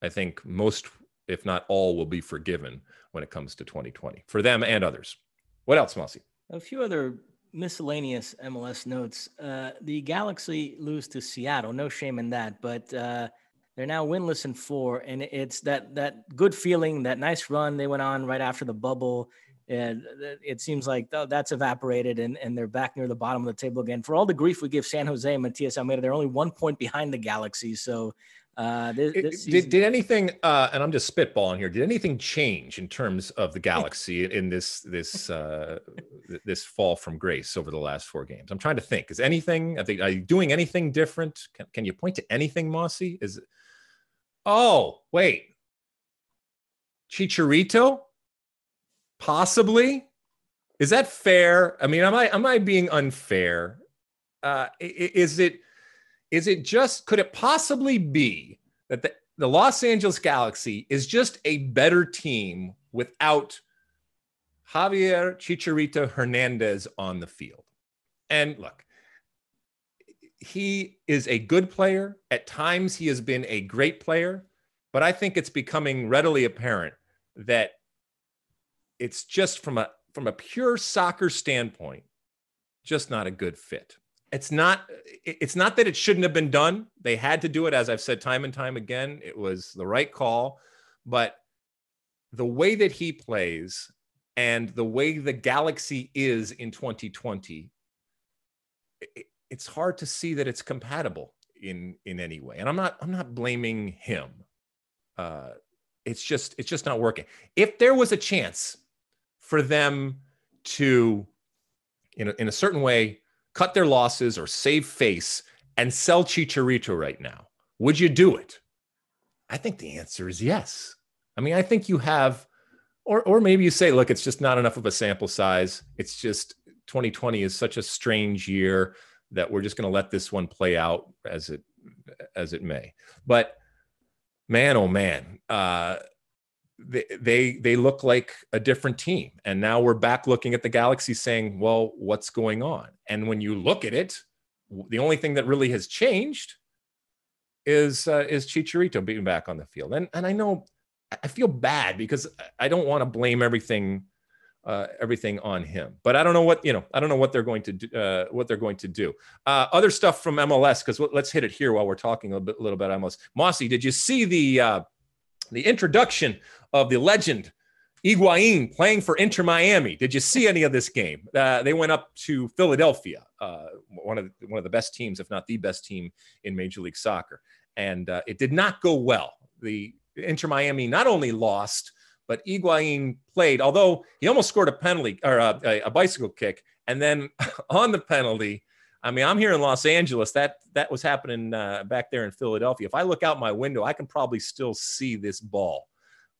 I think most, if not all, will be forgiven when it comes to 2020 for them and others. What else, Mossy? A few other miscellaneous MLS notes. Uh, the Galaxy lose to Seattle. No shame in that, but uh, they're now winless in four, and it's that that good feeling, that nice run they went on right after the bubble and it seems like that's evaporated and, and they're back near the bottom of the table again. For all the grief we give San Jose and Matias Almeyda, they're only one point behind the Galaxy. So uh, this, this did, did anything, uh, and I'm just spitballing here, did anything change in terms of the Galaxy in this this uh, this fall from grace over the last four games? I'm trying to think. Is anything, are they are you doing anything different? Can, can you point to anything, Mossy? Is Oh, wait. Chicharito? Possibly. Is that fair? I mean, am I am I being unfair? Uh, is it is it just could it possibly be that the, the Los Angeles Galaxy is just a better team without Javier Chicharito Hernandez on the field? And look, he is a good player. At times, he has been a great player, but I think it's becoming readily apparent that it's just from a from a pure soccer standpoint, just not a good fit. It's not it's not that it shouldn't have been done. They had to do it as I've said time and time again. It was the right call, but the way that he plays and the way the Galaxy is in 2020 it, it's hard to see that it's compatible in in any way. And I'm not I'm not blaming him. Uh it's just it's just not working. If there was a chance for them to, in a, in a certain way, cut their losses or save face and sell Chicharito right now? Would you do it? I think the answer is yes. I mean, I think you have, or or maybe you say, look, it's just not enough of a sample size. It's just 2020 is such a strange year that we're just going to let this one play out as it as it may. But man, oh man, uh, they, they they look like a different team. And now we're back looking at the galaxy saying well what's going on? And when you look at it the only thing that really has changed is uh, is chicharito being back on the field. And and i know i feel bad because i don't want to blame everything uh, everything on him. But i don't know what you know i don't know what they're going to do uh, what they're going to do. Uh, other stuff from mls because let's hit it here while we're talking a little bit, little bit mls mossy did you see the uh, the introduction of the legend Higuain playing for Inter Miami. Did you see any of this game? Uh, they went up to Philadelphia, uh, one of the, one of the best teams, if not the best team in Major League Soccer, and uh, it did not go well. The Inter Miami not only lost, but Higuain played. Although he almost scored a penalty or a, a bicycle kick, and then on the penalty, I mean, I'm here in Los Angeles. That that was happening uh, back there in Philadelphia. If I look out my window, I can probably still see this ball.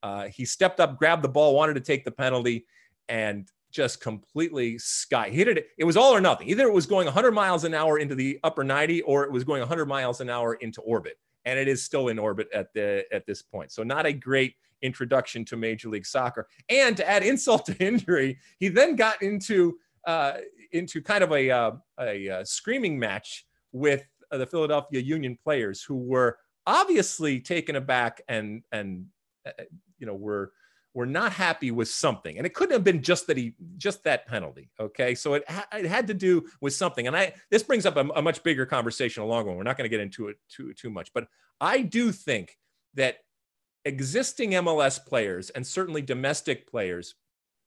Uh, he stepped up, grabbed the ball, wanted to take the penalty, and just completely sky hit it. It was all or nothing. Either it was going 100 miles an hour into the upper 90, or it was going 100 miles an hour into orbit, and it is still in orbit at the at this point. So not a great introduction to Major League Soccer. And to add insult to injury, he then got into uh, into kind of a, uh, a, a, screaming match with the Philadelphia Union players who were obviously taken aback and and uh, you know were were not happy with something. And it couldn't have been just that he just that penalty okay? So it, ha- it had to do with something. And i this brings up a, a much bigger conversation a long one we're not going to get into it too too much but i do think that existing mls players and certainly domestic players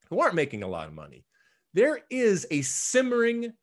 who aren't making a lot of money there is a simmering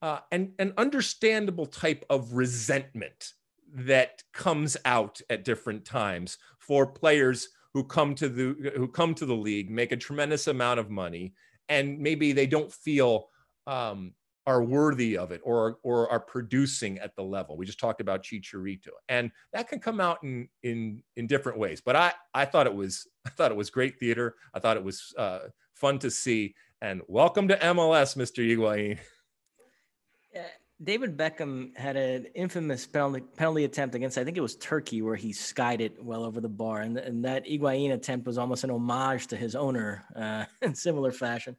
uh, and an understandable type of resentment that comes out at different times for players who come to the who come to the league, make a tremendous amount of money, and maybe they don't feel um, are worthy of it or or are producing at the level. We just talked about Chicharito, and that can come out in in in different ways. But I I thought it was I thought it was great theater. I thought it was uh, fun to see. And welcome to MLS, Mr. Higuain. David Beckham had an infamous penalty, penalty attempt against, I think it was Turkey, where he skied it well over the bar. And, and that Higuain attempt was almost an homage to his owner uh, in similar fashion.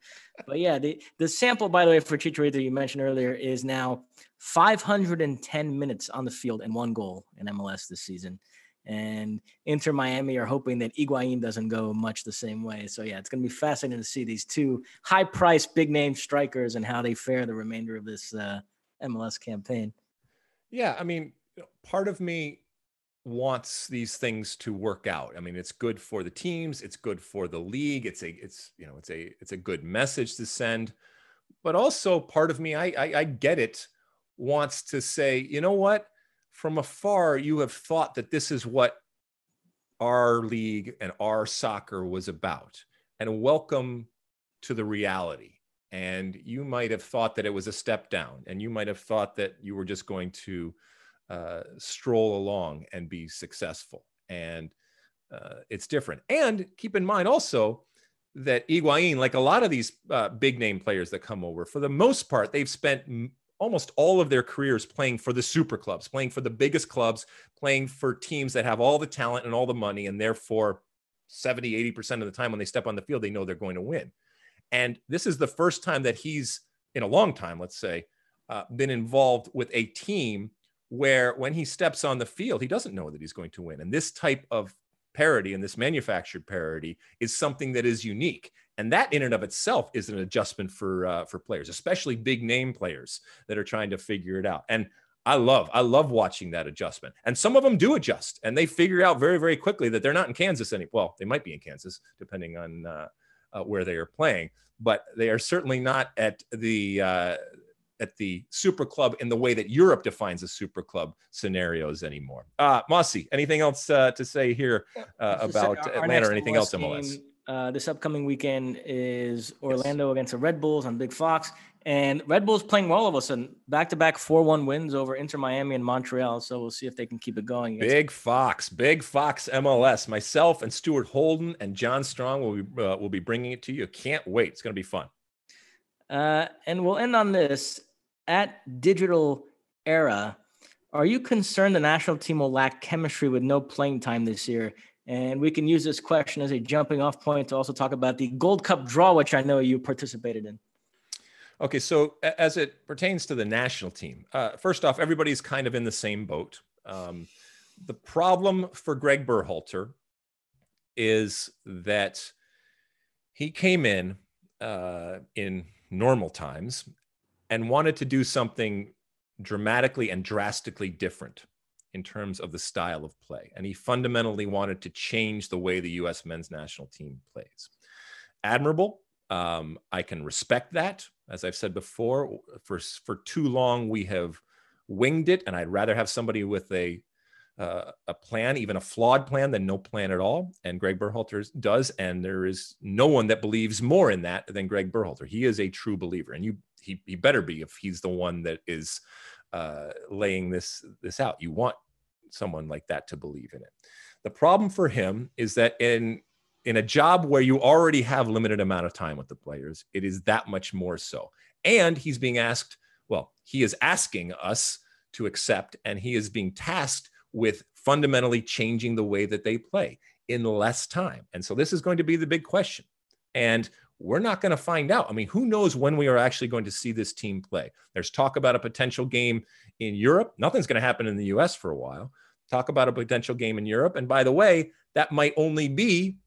But yeah, the, the sample, by the way, for Chicharito you mentioned earlier is now 510 minutes on the field and one goal in MLS this season. And Inter Miami are hoping that Higuain doesn't go much the same way. So yeah, it's going to be fascinating to see these two high-priced, big-name strikers and how they fare the remainder of this uh, – MLS campaign. Yeah, I mean, part of me wants these things to work out. I mean, it's good for the teams, it's good for the league. It's a it's you know, it's a it's a good message to send. But also part of me, I I, I get it, wants to say, you know what? From afar, you have thought that this is what our league and our soccer was about. And welcome to the reality and you might have thought that it was a step down and you might have thought that you were just going to uh, stroll along and be successful and uh, it's different and keep in mind also that Higuain, like a lot of these uh, big name players that come over, for the most part, they've spent m- almost all of their careers playing for the super clubs, playing for the biggest clubs, playing for teams that have all the talent and all the money, and therefore 70, 80% of the time when they step on the field, they know they're going to win. And this is the first time that he's, in a long time, let's say, uh, been involved with a team where when he steps on the field, he doesn't know that he's going to win. And this type of parity and this manufactured parity is something that is unique. And that in and of itself is an adjustment for uh, for players, especially big name players that are trying to figure it out. And I love, I love watching that adjustment. And some of them do adjust and they figure out very, very quickly that they're not in Kansas anymore. Well, they might be in Kansas, depending on uh, uh, where they are playing, but they are certainly not at the uh, at the super club in the way that Europe defines a super club scenarios anymore. Uh, Mossy, anything else uh, to say here uh, about Atlanta or anything else MLS? Game, uh, this upcoming weekend is Orlando yes. against the Red Bulls on Big Fox. And Red Bulls playing well all of a sudden, back to back 4 1 wins over Inter Miami and Montreal. So we'll see if they can keep it going. Big Fox, Big Fox MLS. Myself and Stuart Holden and John Strong will be, uh, will be bringing it to you. Can't wait. It's going to be fun. Uh, and we'll end on this. At Digital Era, are you concerned the national team will lack chemistry with no playing time this year? And we can use this question as a jumping off point to also talk about the Gold Cup draw, which I know you participated in. Okay, so as it pertains to the national team, uh, first off, everybody's kind of in the same boat. Um, the problem for Greg Berhalter is that he came in uh, in normal times and wanted to do something dramatically and drastically different in terms of the style of play. And he fundamentally wanted to change the way the US men's national team plays. Admirable. Um, I can respect that. As I've said before, for, for too long, we have winged it, and I'd rather have somebody with a uh, a plan, even a flawed plan, than no plan at all. And Greg Berhalter does, and there is no one that believes more in that than Greg Berhalter. He is a true believer, and you he, he better be if he's the one that is uh, laying this this out. You want someone like that to believe in it. The problem for him is that in in a job where you already have limited amount of time with the players, it is that much more so. And he's being asked, well, he is asking us to accept, and he is being tasked with fundamentally changing the way that they play in less time. And so this is going to be the big question. And we're not going to find out. I mean, who knows when we are actually going to see this team play? There's talk about a potential game in Europe. Nothing's going to happen in the US for a while. Talk about a potential game in Europe. And by the way, that might only be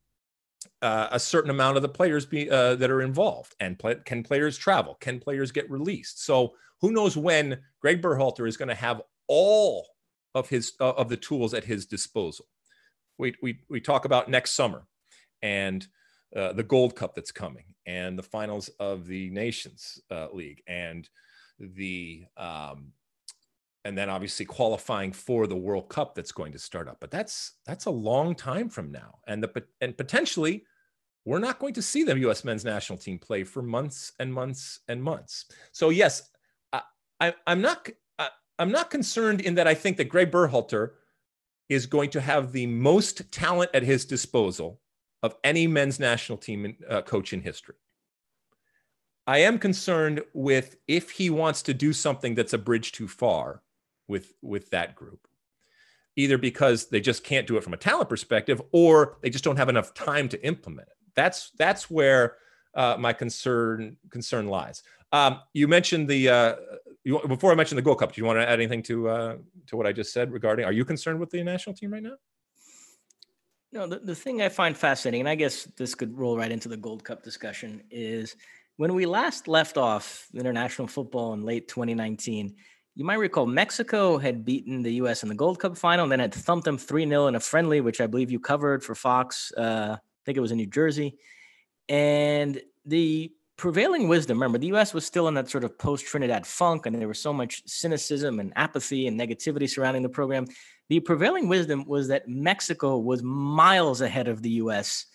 uh, a certain amount of the players be uh, that are involved and play, can players travel? Can players get released? So who knows when greg berhalter is going to have all of his uh, of the tools at his disposal? We, we we talk about next summer and uh, the gold cup that's coming and the finals of the nations uh, league and the um, and then obviously qualifying for the World Cup that's going to start up. But that's that's a long time from now, and the and potentially we're not going to see the U.S. men's national team play for months and months and months. So yes, I, I, am not I, I'm not concerned in that I think that Greg Berhalter is going to have the most talent at his disposal of any men's national team uh, coach in history. I am concerned with if he wants to do something that's a bridge too far with with that group either because they just can't do it from a talent perspective or they just don't have enough time to implement it that's that's where uh, my concern concern lies um, you mentioned the uh, you, before i mentioned the gold cup do you want to add anything to uh, to what i just said regarding are you concerned with the national team right now no the, the thing i find fascinating and i guess this could roll right into the gold cup discussion is when we last left off international football in late 2019 you might recall Mexico had beaten the U.S. in the Gold Cup final, and then had thumped them 3 0 in a friendly, which I believe you covered for Fox. Uh, think it was in New Jersey. And the prevailing wisdom, remember, the U.S. was still in that sort of post Trinidad funk, and there was so much cynicism and apathy and negativity surrounding the program. The prevailing wisdom was that Mexico was miles ahead of the U.S.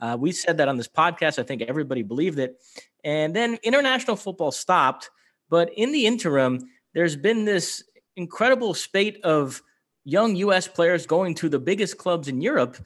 Uh, we said that on this podcast. I think everybody believed it. And then international football stopped. But in the interim, there's been this incredible spate of young U.S. players going to the biggest clubs in Europe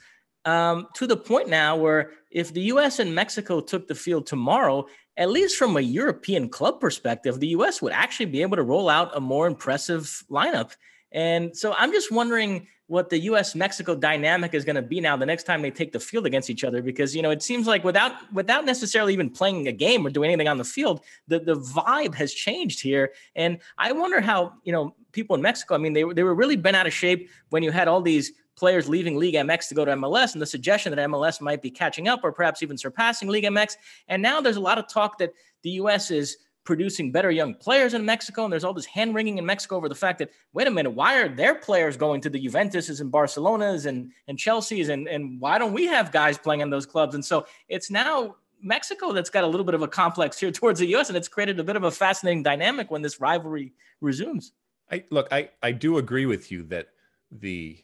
um, to the point now where if the U.S. and Mexico took the field tomorrow, at least from a European club perspective, the U.S. would actually be able to roll out a more impressive lineup. And so I'm just wondering what the US Mexico dynamic is going to be now the next time they take the field against each other because you know it seems like without without necessarily even playing a game or doing anything on the field the the vibe has changed here and I wonder how you know people in Mexico I mean they they were really bent out of shape when you had all these players leaving League MX to go to MLS and the suggestion that MLS might be catching up or perhaps even surpassing League MX and now there's a lot of talk that the US is producing better young players in Mexico. And there's all this hand wringing in Mexico over the fact that, wait a minute, why are their players going to the Juventuses and Barcelonas and, and Chelsea's? And, and why don't we have guys playing in those clubs? And so it's now Mexico that's got a little bit of a complex here towards the US. And it's created a bit of a fascinating dynamic when this rivalry resumes. I look, I, I do agree with you that the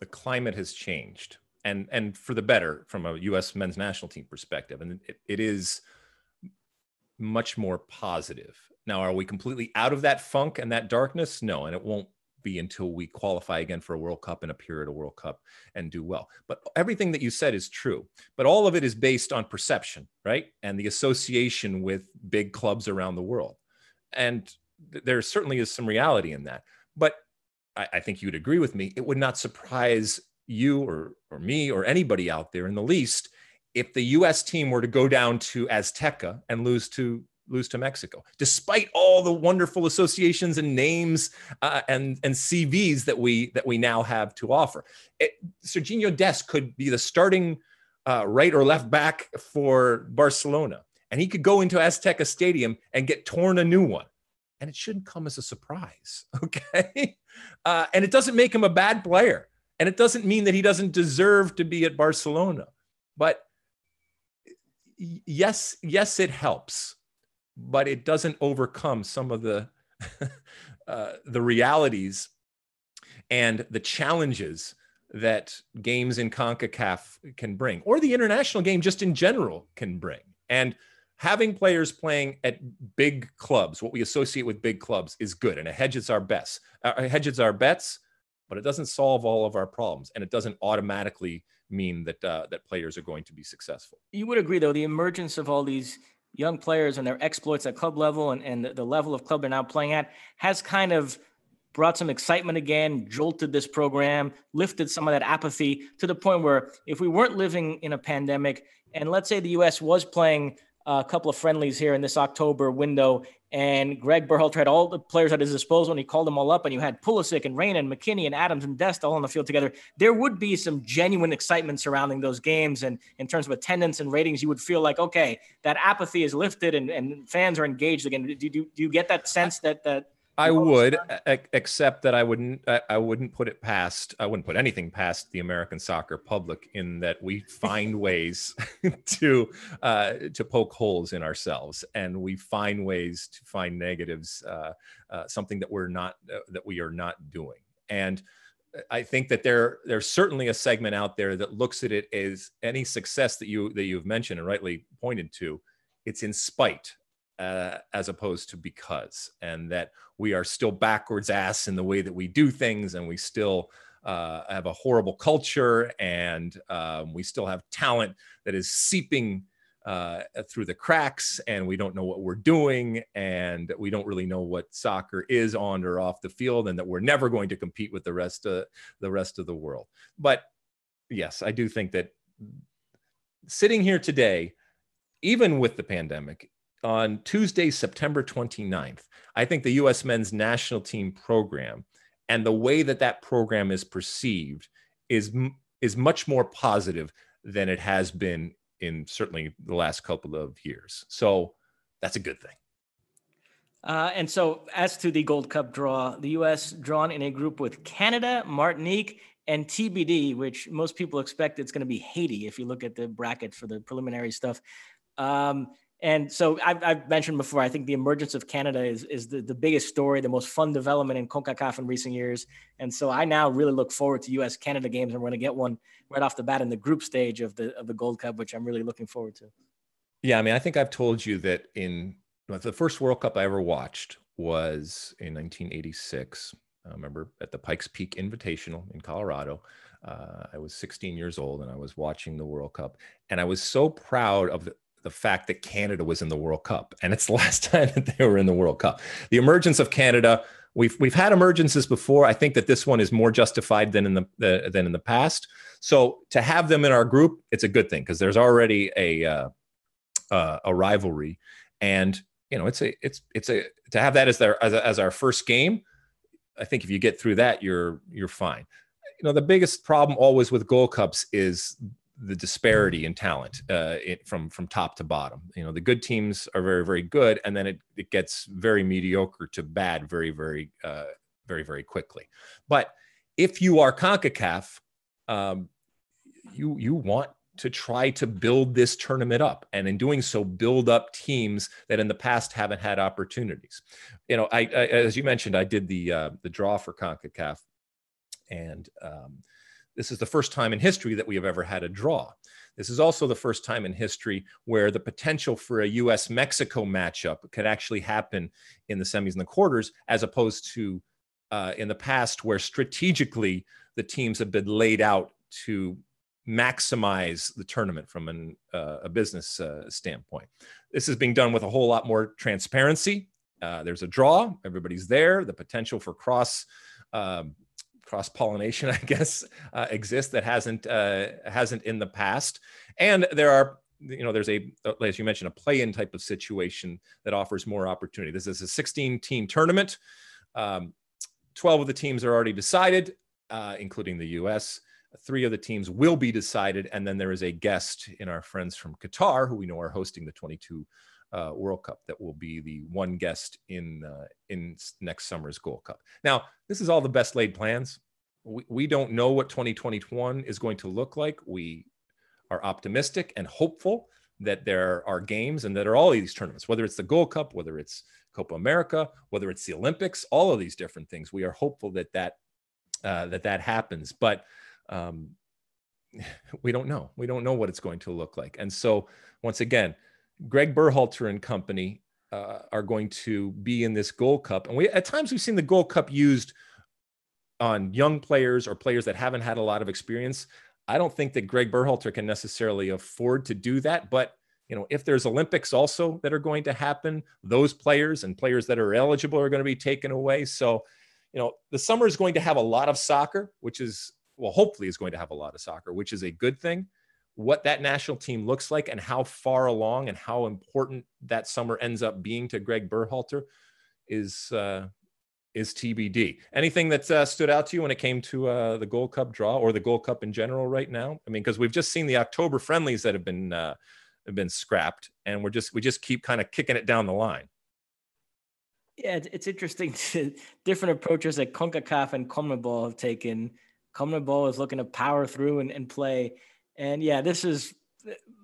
the climate has changed and and for the better from a US men's national team perspective. And it, it is much more positive. Now, are we completely out of that funk and that darkness? No, and it won't be until we qualify again for a World Cup and appear at a World Cup and do well. But everything that you said is true. But all of it is based on perception, right? And the association with big clubs around the world. And th- there certainly is some reality in that. But I, I think you'd agree with me. It would not surprise you or, or me or anybody out there in the least if the U.S. team were to go down to Azteca and lose to lose to Mexico, despite all the wonderful associations and names uh, and and CVs that we that we now have to offer. It, Serginho Dest could be the starting uh, right or left back for Barcelona, and he could go into Azteca Stadium and get torn a new one. And it shouldn't come as a surprise, okay? Uh, and it doesn't make him a bad player, and it doesn't mean that he doesn't deserve to be at Barcelona. But yes, yes, it helps, but it doesn't overcome some of the uh, the realities and the challenges that games in CONCACAF can bring, or the international game just in general can bring. And having players playing at big clubs, what we associate with big clubs, is good, and it hedges our bets. Uh, hedges our bets, but it doesn't solve all of our problems, and it doesn't automatically mean that uh, that players are going to be successful. You would agree, though, the emergence of all these young players and their exploits at club level and, and the level of club they're now playing at has kind of brought some excitement again, jolted this program, lifted some of that apathy to the point where if we weren't living in a pandemic and let's say the US was playing a couple of friendlies here in this October window. And Greg Berhalter had all the players at his disposal, and he called them all up. And you had Pulisic and Reyna and McKennie and Adams and Dest all on the field together. There would be some genuine excitement surrounding those games, and in terms of attendance and ratings, you would feel like, okay, that apathy is lifted and, and fans are engaged again. Do, do, do you get that sense that that I would, except that I wouldn't. I wouldn't put it past. I wouldn't put anything past the American soccer public in that we find ways to uh, to poke holes in ourselves, and we find ways to find negatives. Uh, uh, something that we're not uh, that we are not doing, and I think that there there's certainly a segment out there that looks at it as any success that you that you've mentioned and rightly pointed to. It's in spite uh, as opposed to because, and that we are still backwards ass in the way that we do things, and we still uh, have a horrible culture, and um, we still have talent that is seeping uh, through the cracks, and we don't know what we're doing, and we don't really know what soccer is on or off the field, and that we're never going to compete with the rest of the rest of the world. But yes, I do think that sitting here today, even with the pandemic, on Tuesday, September 29th, I think the US men's national team program and the way that that program is perceived is, is much more positive than it has been in certainly the last couple of years. So that's a good thing. Uh, and so, as to the Gold Cup draw, the U.S. drawn in a group with Canada, Martinique, and TBD, which most people expect it's going to be Haiti if you look at the bracket for the preliminary stuff. Um, and so I've, I've, mentioned before, I think the emergence of Canada is, is the, the biggest story, the most fun development in CONCACAF in recent years. And so I now really look forward to US Canada games and we're going to get one right off the bat in the group stage of the, of the Gold Cup, which I'm really looking forward to. Yeah. I mean, I think I've told you that in the first World Cup I ever watched was in 1986. I remember at the Pikes Peak Invitational in Colorado. Uh, I was 16 years old and I was watching the World Cup, and I was so proud of the, the fact that Canada was in the World Cup, and it's the last time that they were in the World Cup. The emergence of Canada, we've we've had emergences before. I think that this one is more justified than in the, the than in the past. So to have them in our group, it's a good thing because there's already a uh, uh, a rivalry, and you know it's a it's it's a to have that as their as, a, as our first game. I think if you get through that, you're you're fine. You know the biggest problem always with Gold Cups is the disparity in talent uh, it, from from top to bottom. You know, the good teams are very very good, and then it it gets very mediocre to bad very very uh, very very quickly. But if you are Concacaf, um, you you want to try to build this tournament up, and in doing so, build up teams that in the past haven't had opportunities. You know, I, I as you mentioned, I did the uh, the draw for Concacaf, and um, this is the first time in history that we have ever had a draw. This is also the first time in history where the potential for a US Mexico matchup could actually happen in the semis and the quarters, as opposed to uh, in the past, where strategically the teams have been laid out to maximize the tournament from an, uh, a business uh, standpoint. This is being done with a whole lot more transparency. Uh, there's a draw, everybody's there, the potential for cross um, cross pollination, I guess, uh, exists that hasn't uh, hasn't in the past. And there are, you know, there's a as you mentioned, a play-in type of situation that offers more opportunity. This is a 16-team tournament. Um, 12 of the teams are already decided, uh, including the U.S. Three of the teams will be decided, and then there is a guest in our friends from Qatar, who we know are hosting the 22 uh, World Cup that will be the one guest in uh, in next summer's Gold Cup. Now, this is all the best laid plans. We, we don't know what 2021 is going to look like. We are optimistic and hopeful that there are games and that are all these tournaments, whether it's the Gold Cup, whether it's Copa America, whether it's the Olympics, all of these different things. We are hopeful that that uh, that that happens, but um, we don't know. We don't know what it's going to look like. And so, once again, Greg Berhalter and company uh, are going to be in this Gold Cup. And we at times we've seen the Gold Cup used on young players or players that haven't had a lot of experience. I don't think that Greg Berhalter can necessarily afford to do that. But you know, if there's Olympics also that are going to happen, those players and players that are eligible are going to be taken away. So, you know, the summer is going to have a lot of soccer, which is well, hopefully is going to have a lot of soccer, which is a good thing what that national team looks like and how far along and how important that summer ends up being to Greg Berhalter is uh, is TBD. Anything that uh, stood out to you when it came to uh, the Gold Cup draw or the Gold Cup in general right now? I mean, because we've just seen the October friendlies that have been uh, have been scrapped, and we're just we just keep kind of kicking it down the line. Yeah, it's interesting. To, different approaches that CONCACAF and CONMEBOL have taken. CONMEBOL is looking to power through and, and play. And yeah, this is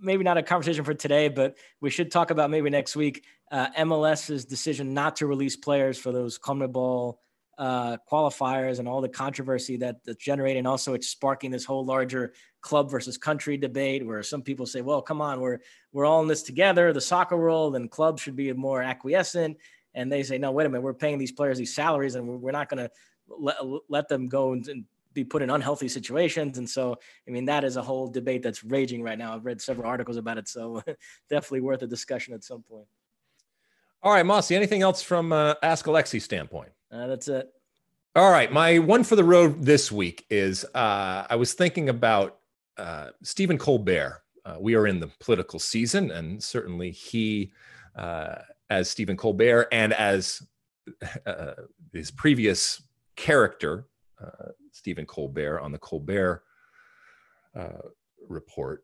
maybe not a conversation for today, but we should talk about maybe next week uh, MLS's decision not to release players for those CONMEBOL uh, qualifiers and all the controversy that that's generating. Also, it's sparking this whole larger club versus country debate where some people say, "Well, come on, we're we're all in this together, the soccer world, and clubs should be more acquiescent." And they say, "No, wait a minute, we're paying these players these salaries, and we're not going to let, let them go and, and be put in unhealthy situations." And so, I mean, that is a whole debate that's raging right now. I've read several articles about it, so definitely worth a discussion at some point. All right, Mossy. Anything else from uh, Ask Alexi standpoint? Uh, that's it. All right, my one for the road this week is uh, I was thinking about uh, Stephen Colbert. Uh, we are in the political season, and certainly he, uh, as Stephen Colbert, and as uh, his previous character, uh, Stephen Colbert, on the Colbert Report,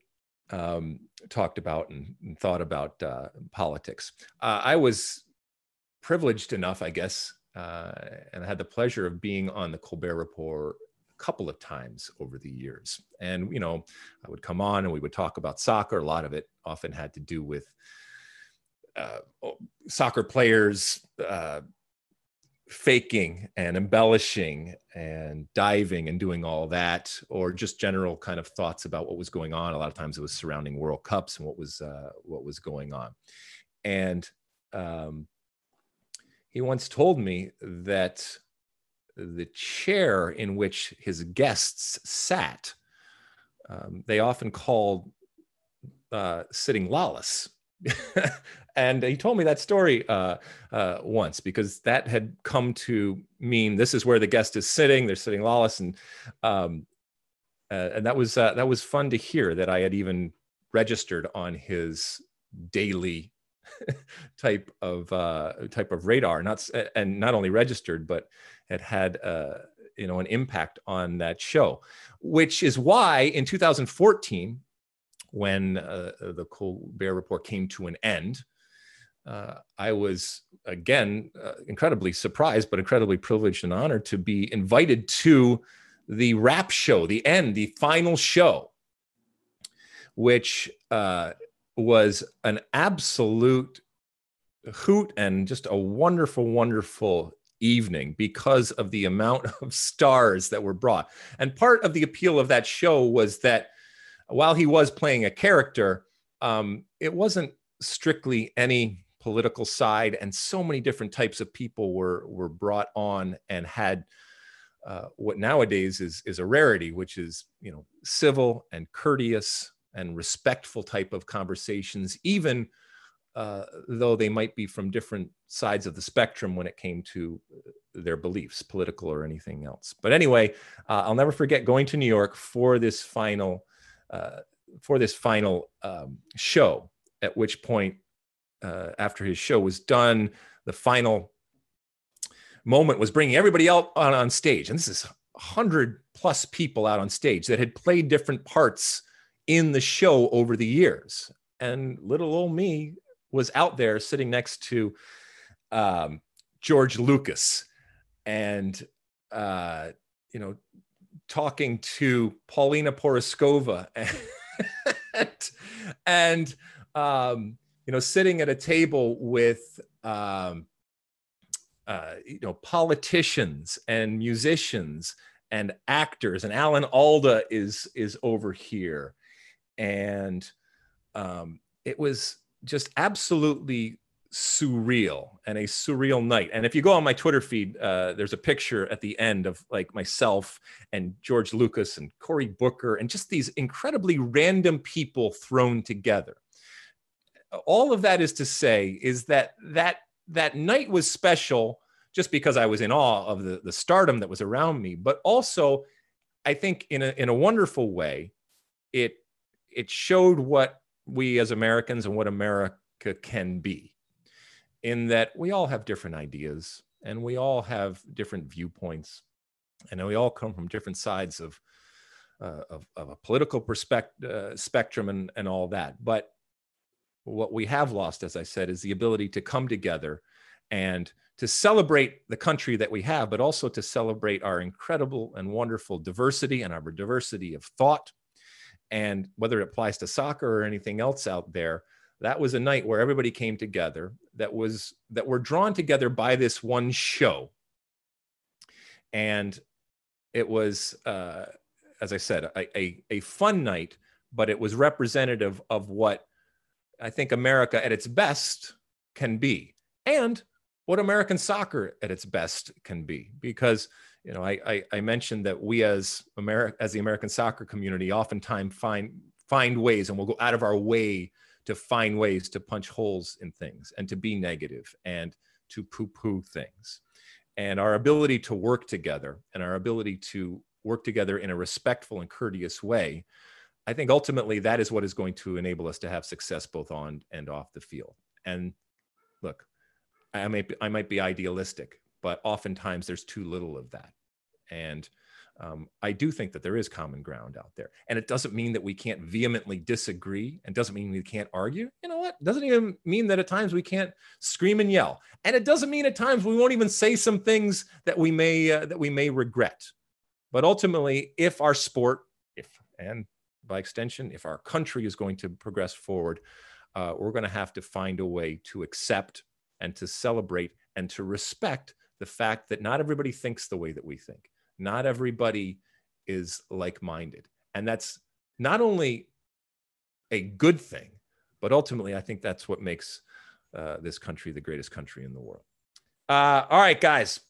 um, talked about and, and thought about politics. I was privileged enough, I guess, and I had the pleasure of being on the Colbert Report a couple of times over the years. And, you know, I would come on and we would talk about soccer. A lot of it often had to do with uh, soccer players uh, faking and embellishing and diving and doing all that, or just general kind of thoughts about what was going on. A lot of times it was surrounding World Cups and what was uh, what was going on. And um, he once told me that the chair in which his guests sat, um, they often called uh, sitting Lalas. and he told me that story uh, uh, once because that had come to mean this is where the guest is sitting. They're sitting Lalas, and um, uh, and that was uh, that was fun to hear that I had even registered on his daily type of uh, type of radar, not and not only registered, but had had uh, you know an impact on that show, which is why in 2014, when uh, the Colbert Report came to an end, uh, I was again uh, incredibly surprised, but incredibly privileged and honored to be invited to the wrap show, the end, the final show, which uh, was an absolute hoot and just a wonderful, wonderful evening because of the amount of stars that were brought. And part of the appeal of that show was that while he was playing a character, um, it wasn't strictly any political side, and so many different types of people were were brought on and had. Uh, what nowadays is is a rarity, which is you know civil and courteous and respectful type of conversations, even uh, though they might be from different sides of the spectrum when it came to uh, their beliefs, political or anything else. But anyway, uh, I'll never forget going to New York for this final uh, for this final um, show. At which point, uh, after his show was done, the final moment was bringing everybody out on, on stage, and this is hundred plus people out on stage that had played different parts in the show over the years. And little old me was out there sitting next to um, George Lucas and, uh, you know, talking to Paulina Porizkova and, and um, you know, sitting at a table with, um, uh, you know, politicians and musicians and actors. And Alan Alda is is over here, and um, it was just absolutely surreal and a surreal night. And if you go on my Twitter feed, uh, there's a picture at the end of like myself and George Lucas and Cory Booker and just these incredibly random people thrown together. All of that is to say is that that that night was special just because I was in awe of the, the stardom that was around me, but also I think in a in a wonderful way, it it showed what we as Americans and what America can be, in that we all have different ideas and we all have different viewpoints, and we all come from different sides of uh, of, of, a political perspective uh, spectrum and, and all that. But what we have lost, as I said, is the ability to come together and to celebrate the country that we have, but also to celebrate our incredible and wonderful diversity and our diversity of thought. And whether it applies to soccer or anything else out there, that was a night where everybody came together that was that were drawn together by this one show and it was uh, as i said a, a, a, fun night but it was representative of what i think america at its best can be and what american soccer at its best can be because you know i i, I mentioned that we as america as the american soccer community oftentimes find find ways and we'll go out of our way to find ways to punch holes in things and to be negative and to poo poo things. And our ability to work together and our ability to work together in a respectful and courteous way, I think ultimately that is what is going to enable us to have success both on and off the field. And look, I might be, I might be idealistic, but oftentimes there's too little of that. And um, I do think that there is common ground out there. And it doesn't mean that we can't vehemently disagree and doesn't mean we can't argue. You know what? Doesn't even mean that at times we can't scream and yell. And it doesn't mean at times we won't even say some things that we may uh, that we may regret. But ultimately, if our sport, if and by extension, if our country is going to progress forward, uh, we're going to have to find a way to accept and to celebrate and to respect the fact that not everybody thinks the way that we think not everybody is like minded. And that's not only a good thing, but ultimately, I think that's what makes uh, this country the greatest country in the world. Uh, all right, guys.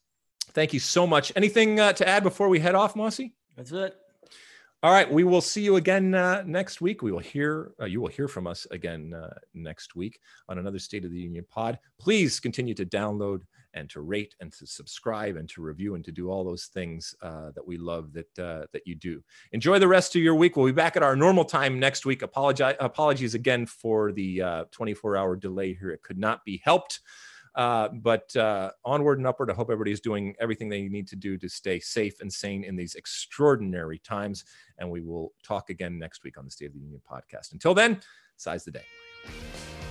Thank you so much. Anything uh, to add before we head off, Mossy? That's it. All right, we will see you again uh, next week. We will hear uh, you will hear from us again uh, next week on another State of the Union pod. Please continue to download and to rate and to subscribe and to review and to do all those things uh, that we love that uh, that you do. Enjoy the rest of your week. We'll be back at our normal time next week. Apologize apologies again for the uh, 24 hour delay here. It could not be helped. Uh, but uh, onward and upward. I hope everybody is doing everything they need to do to stay safe and sane in these extraordinary times. And we will talk again next week on the State of the Union podcast. Until then, size the day.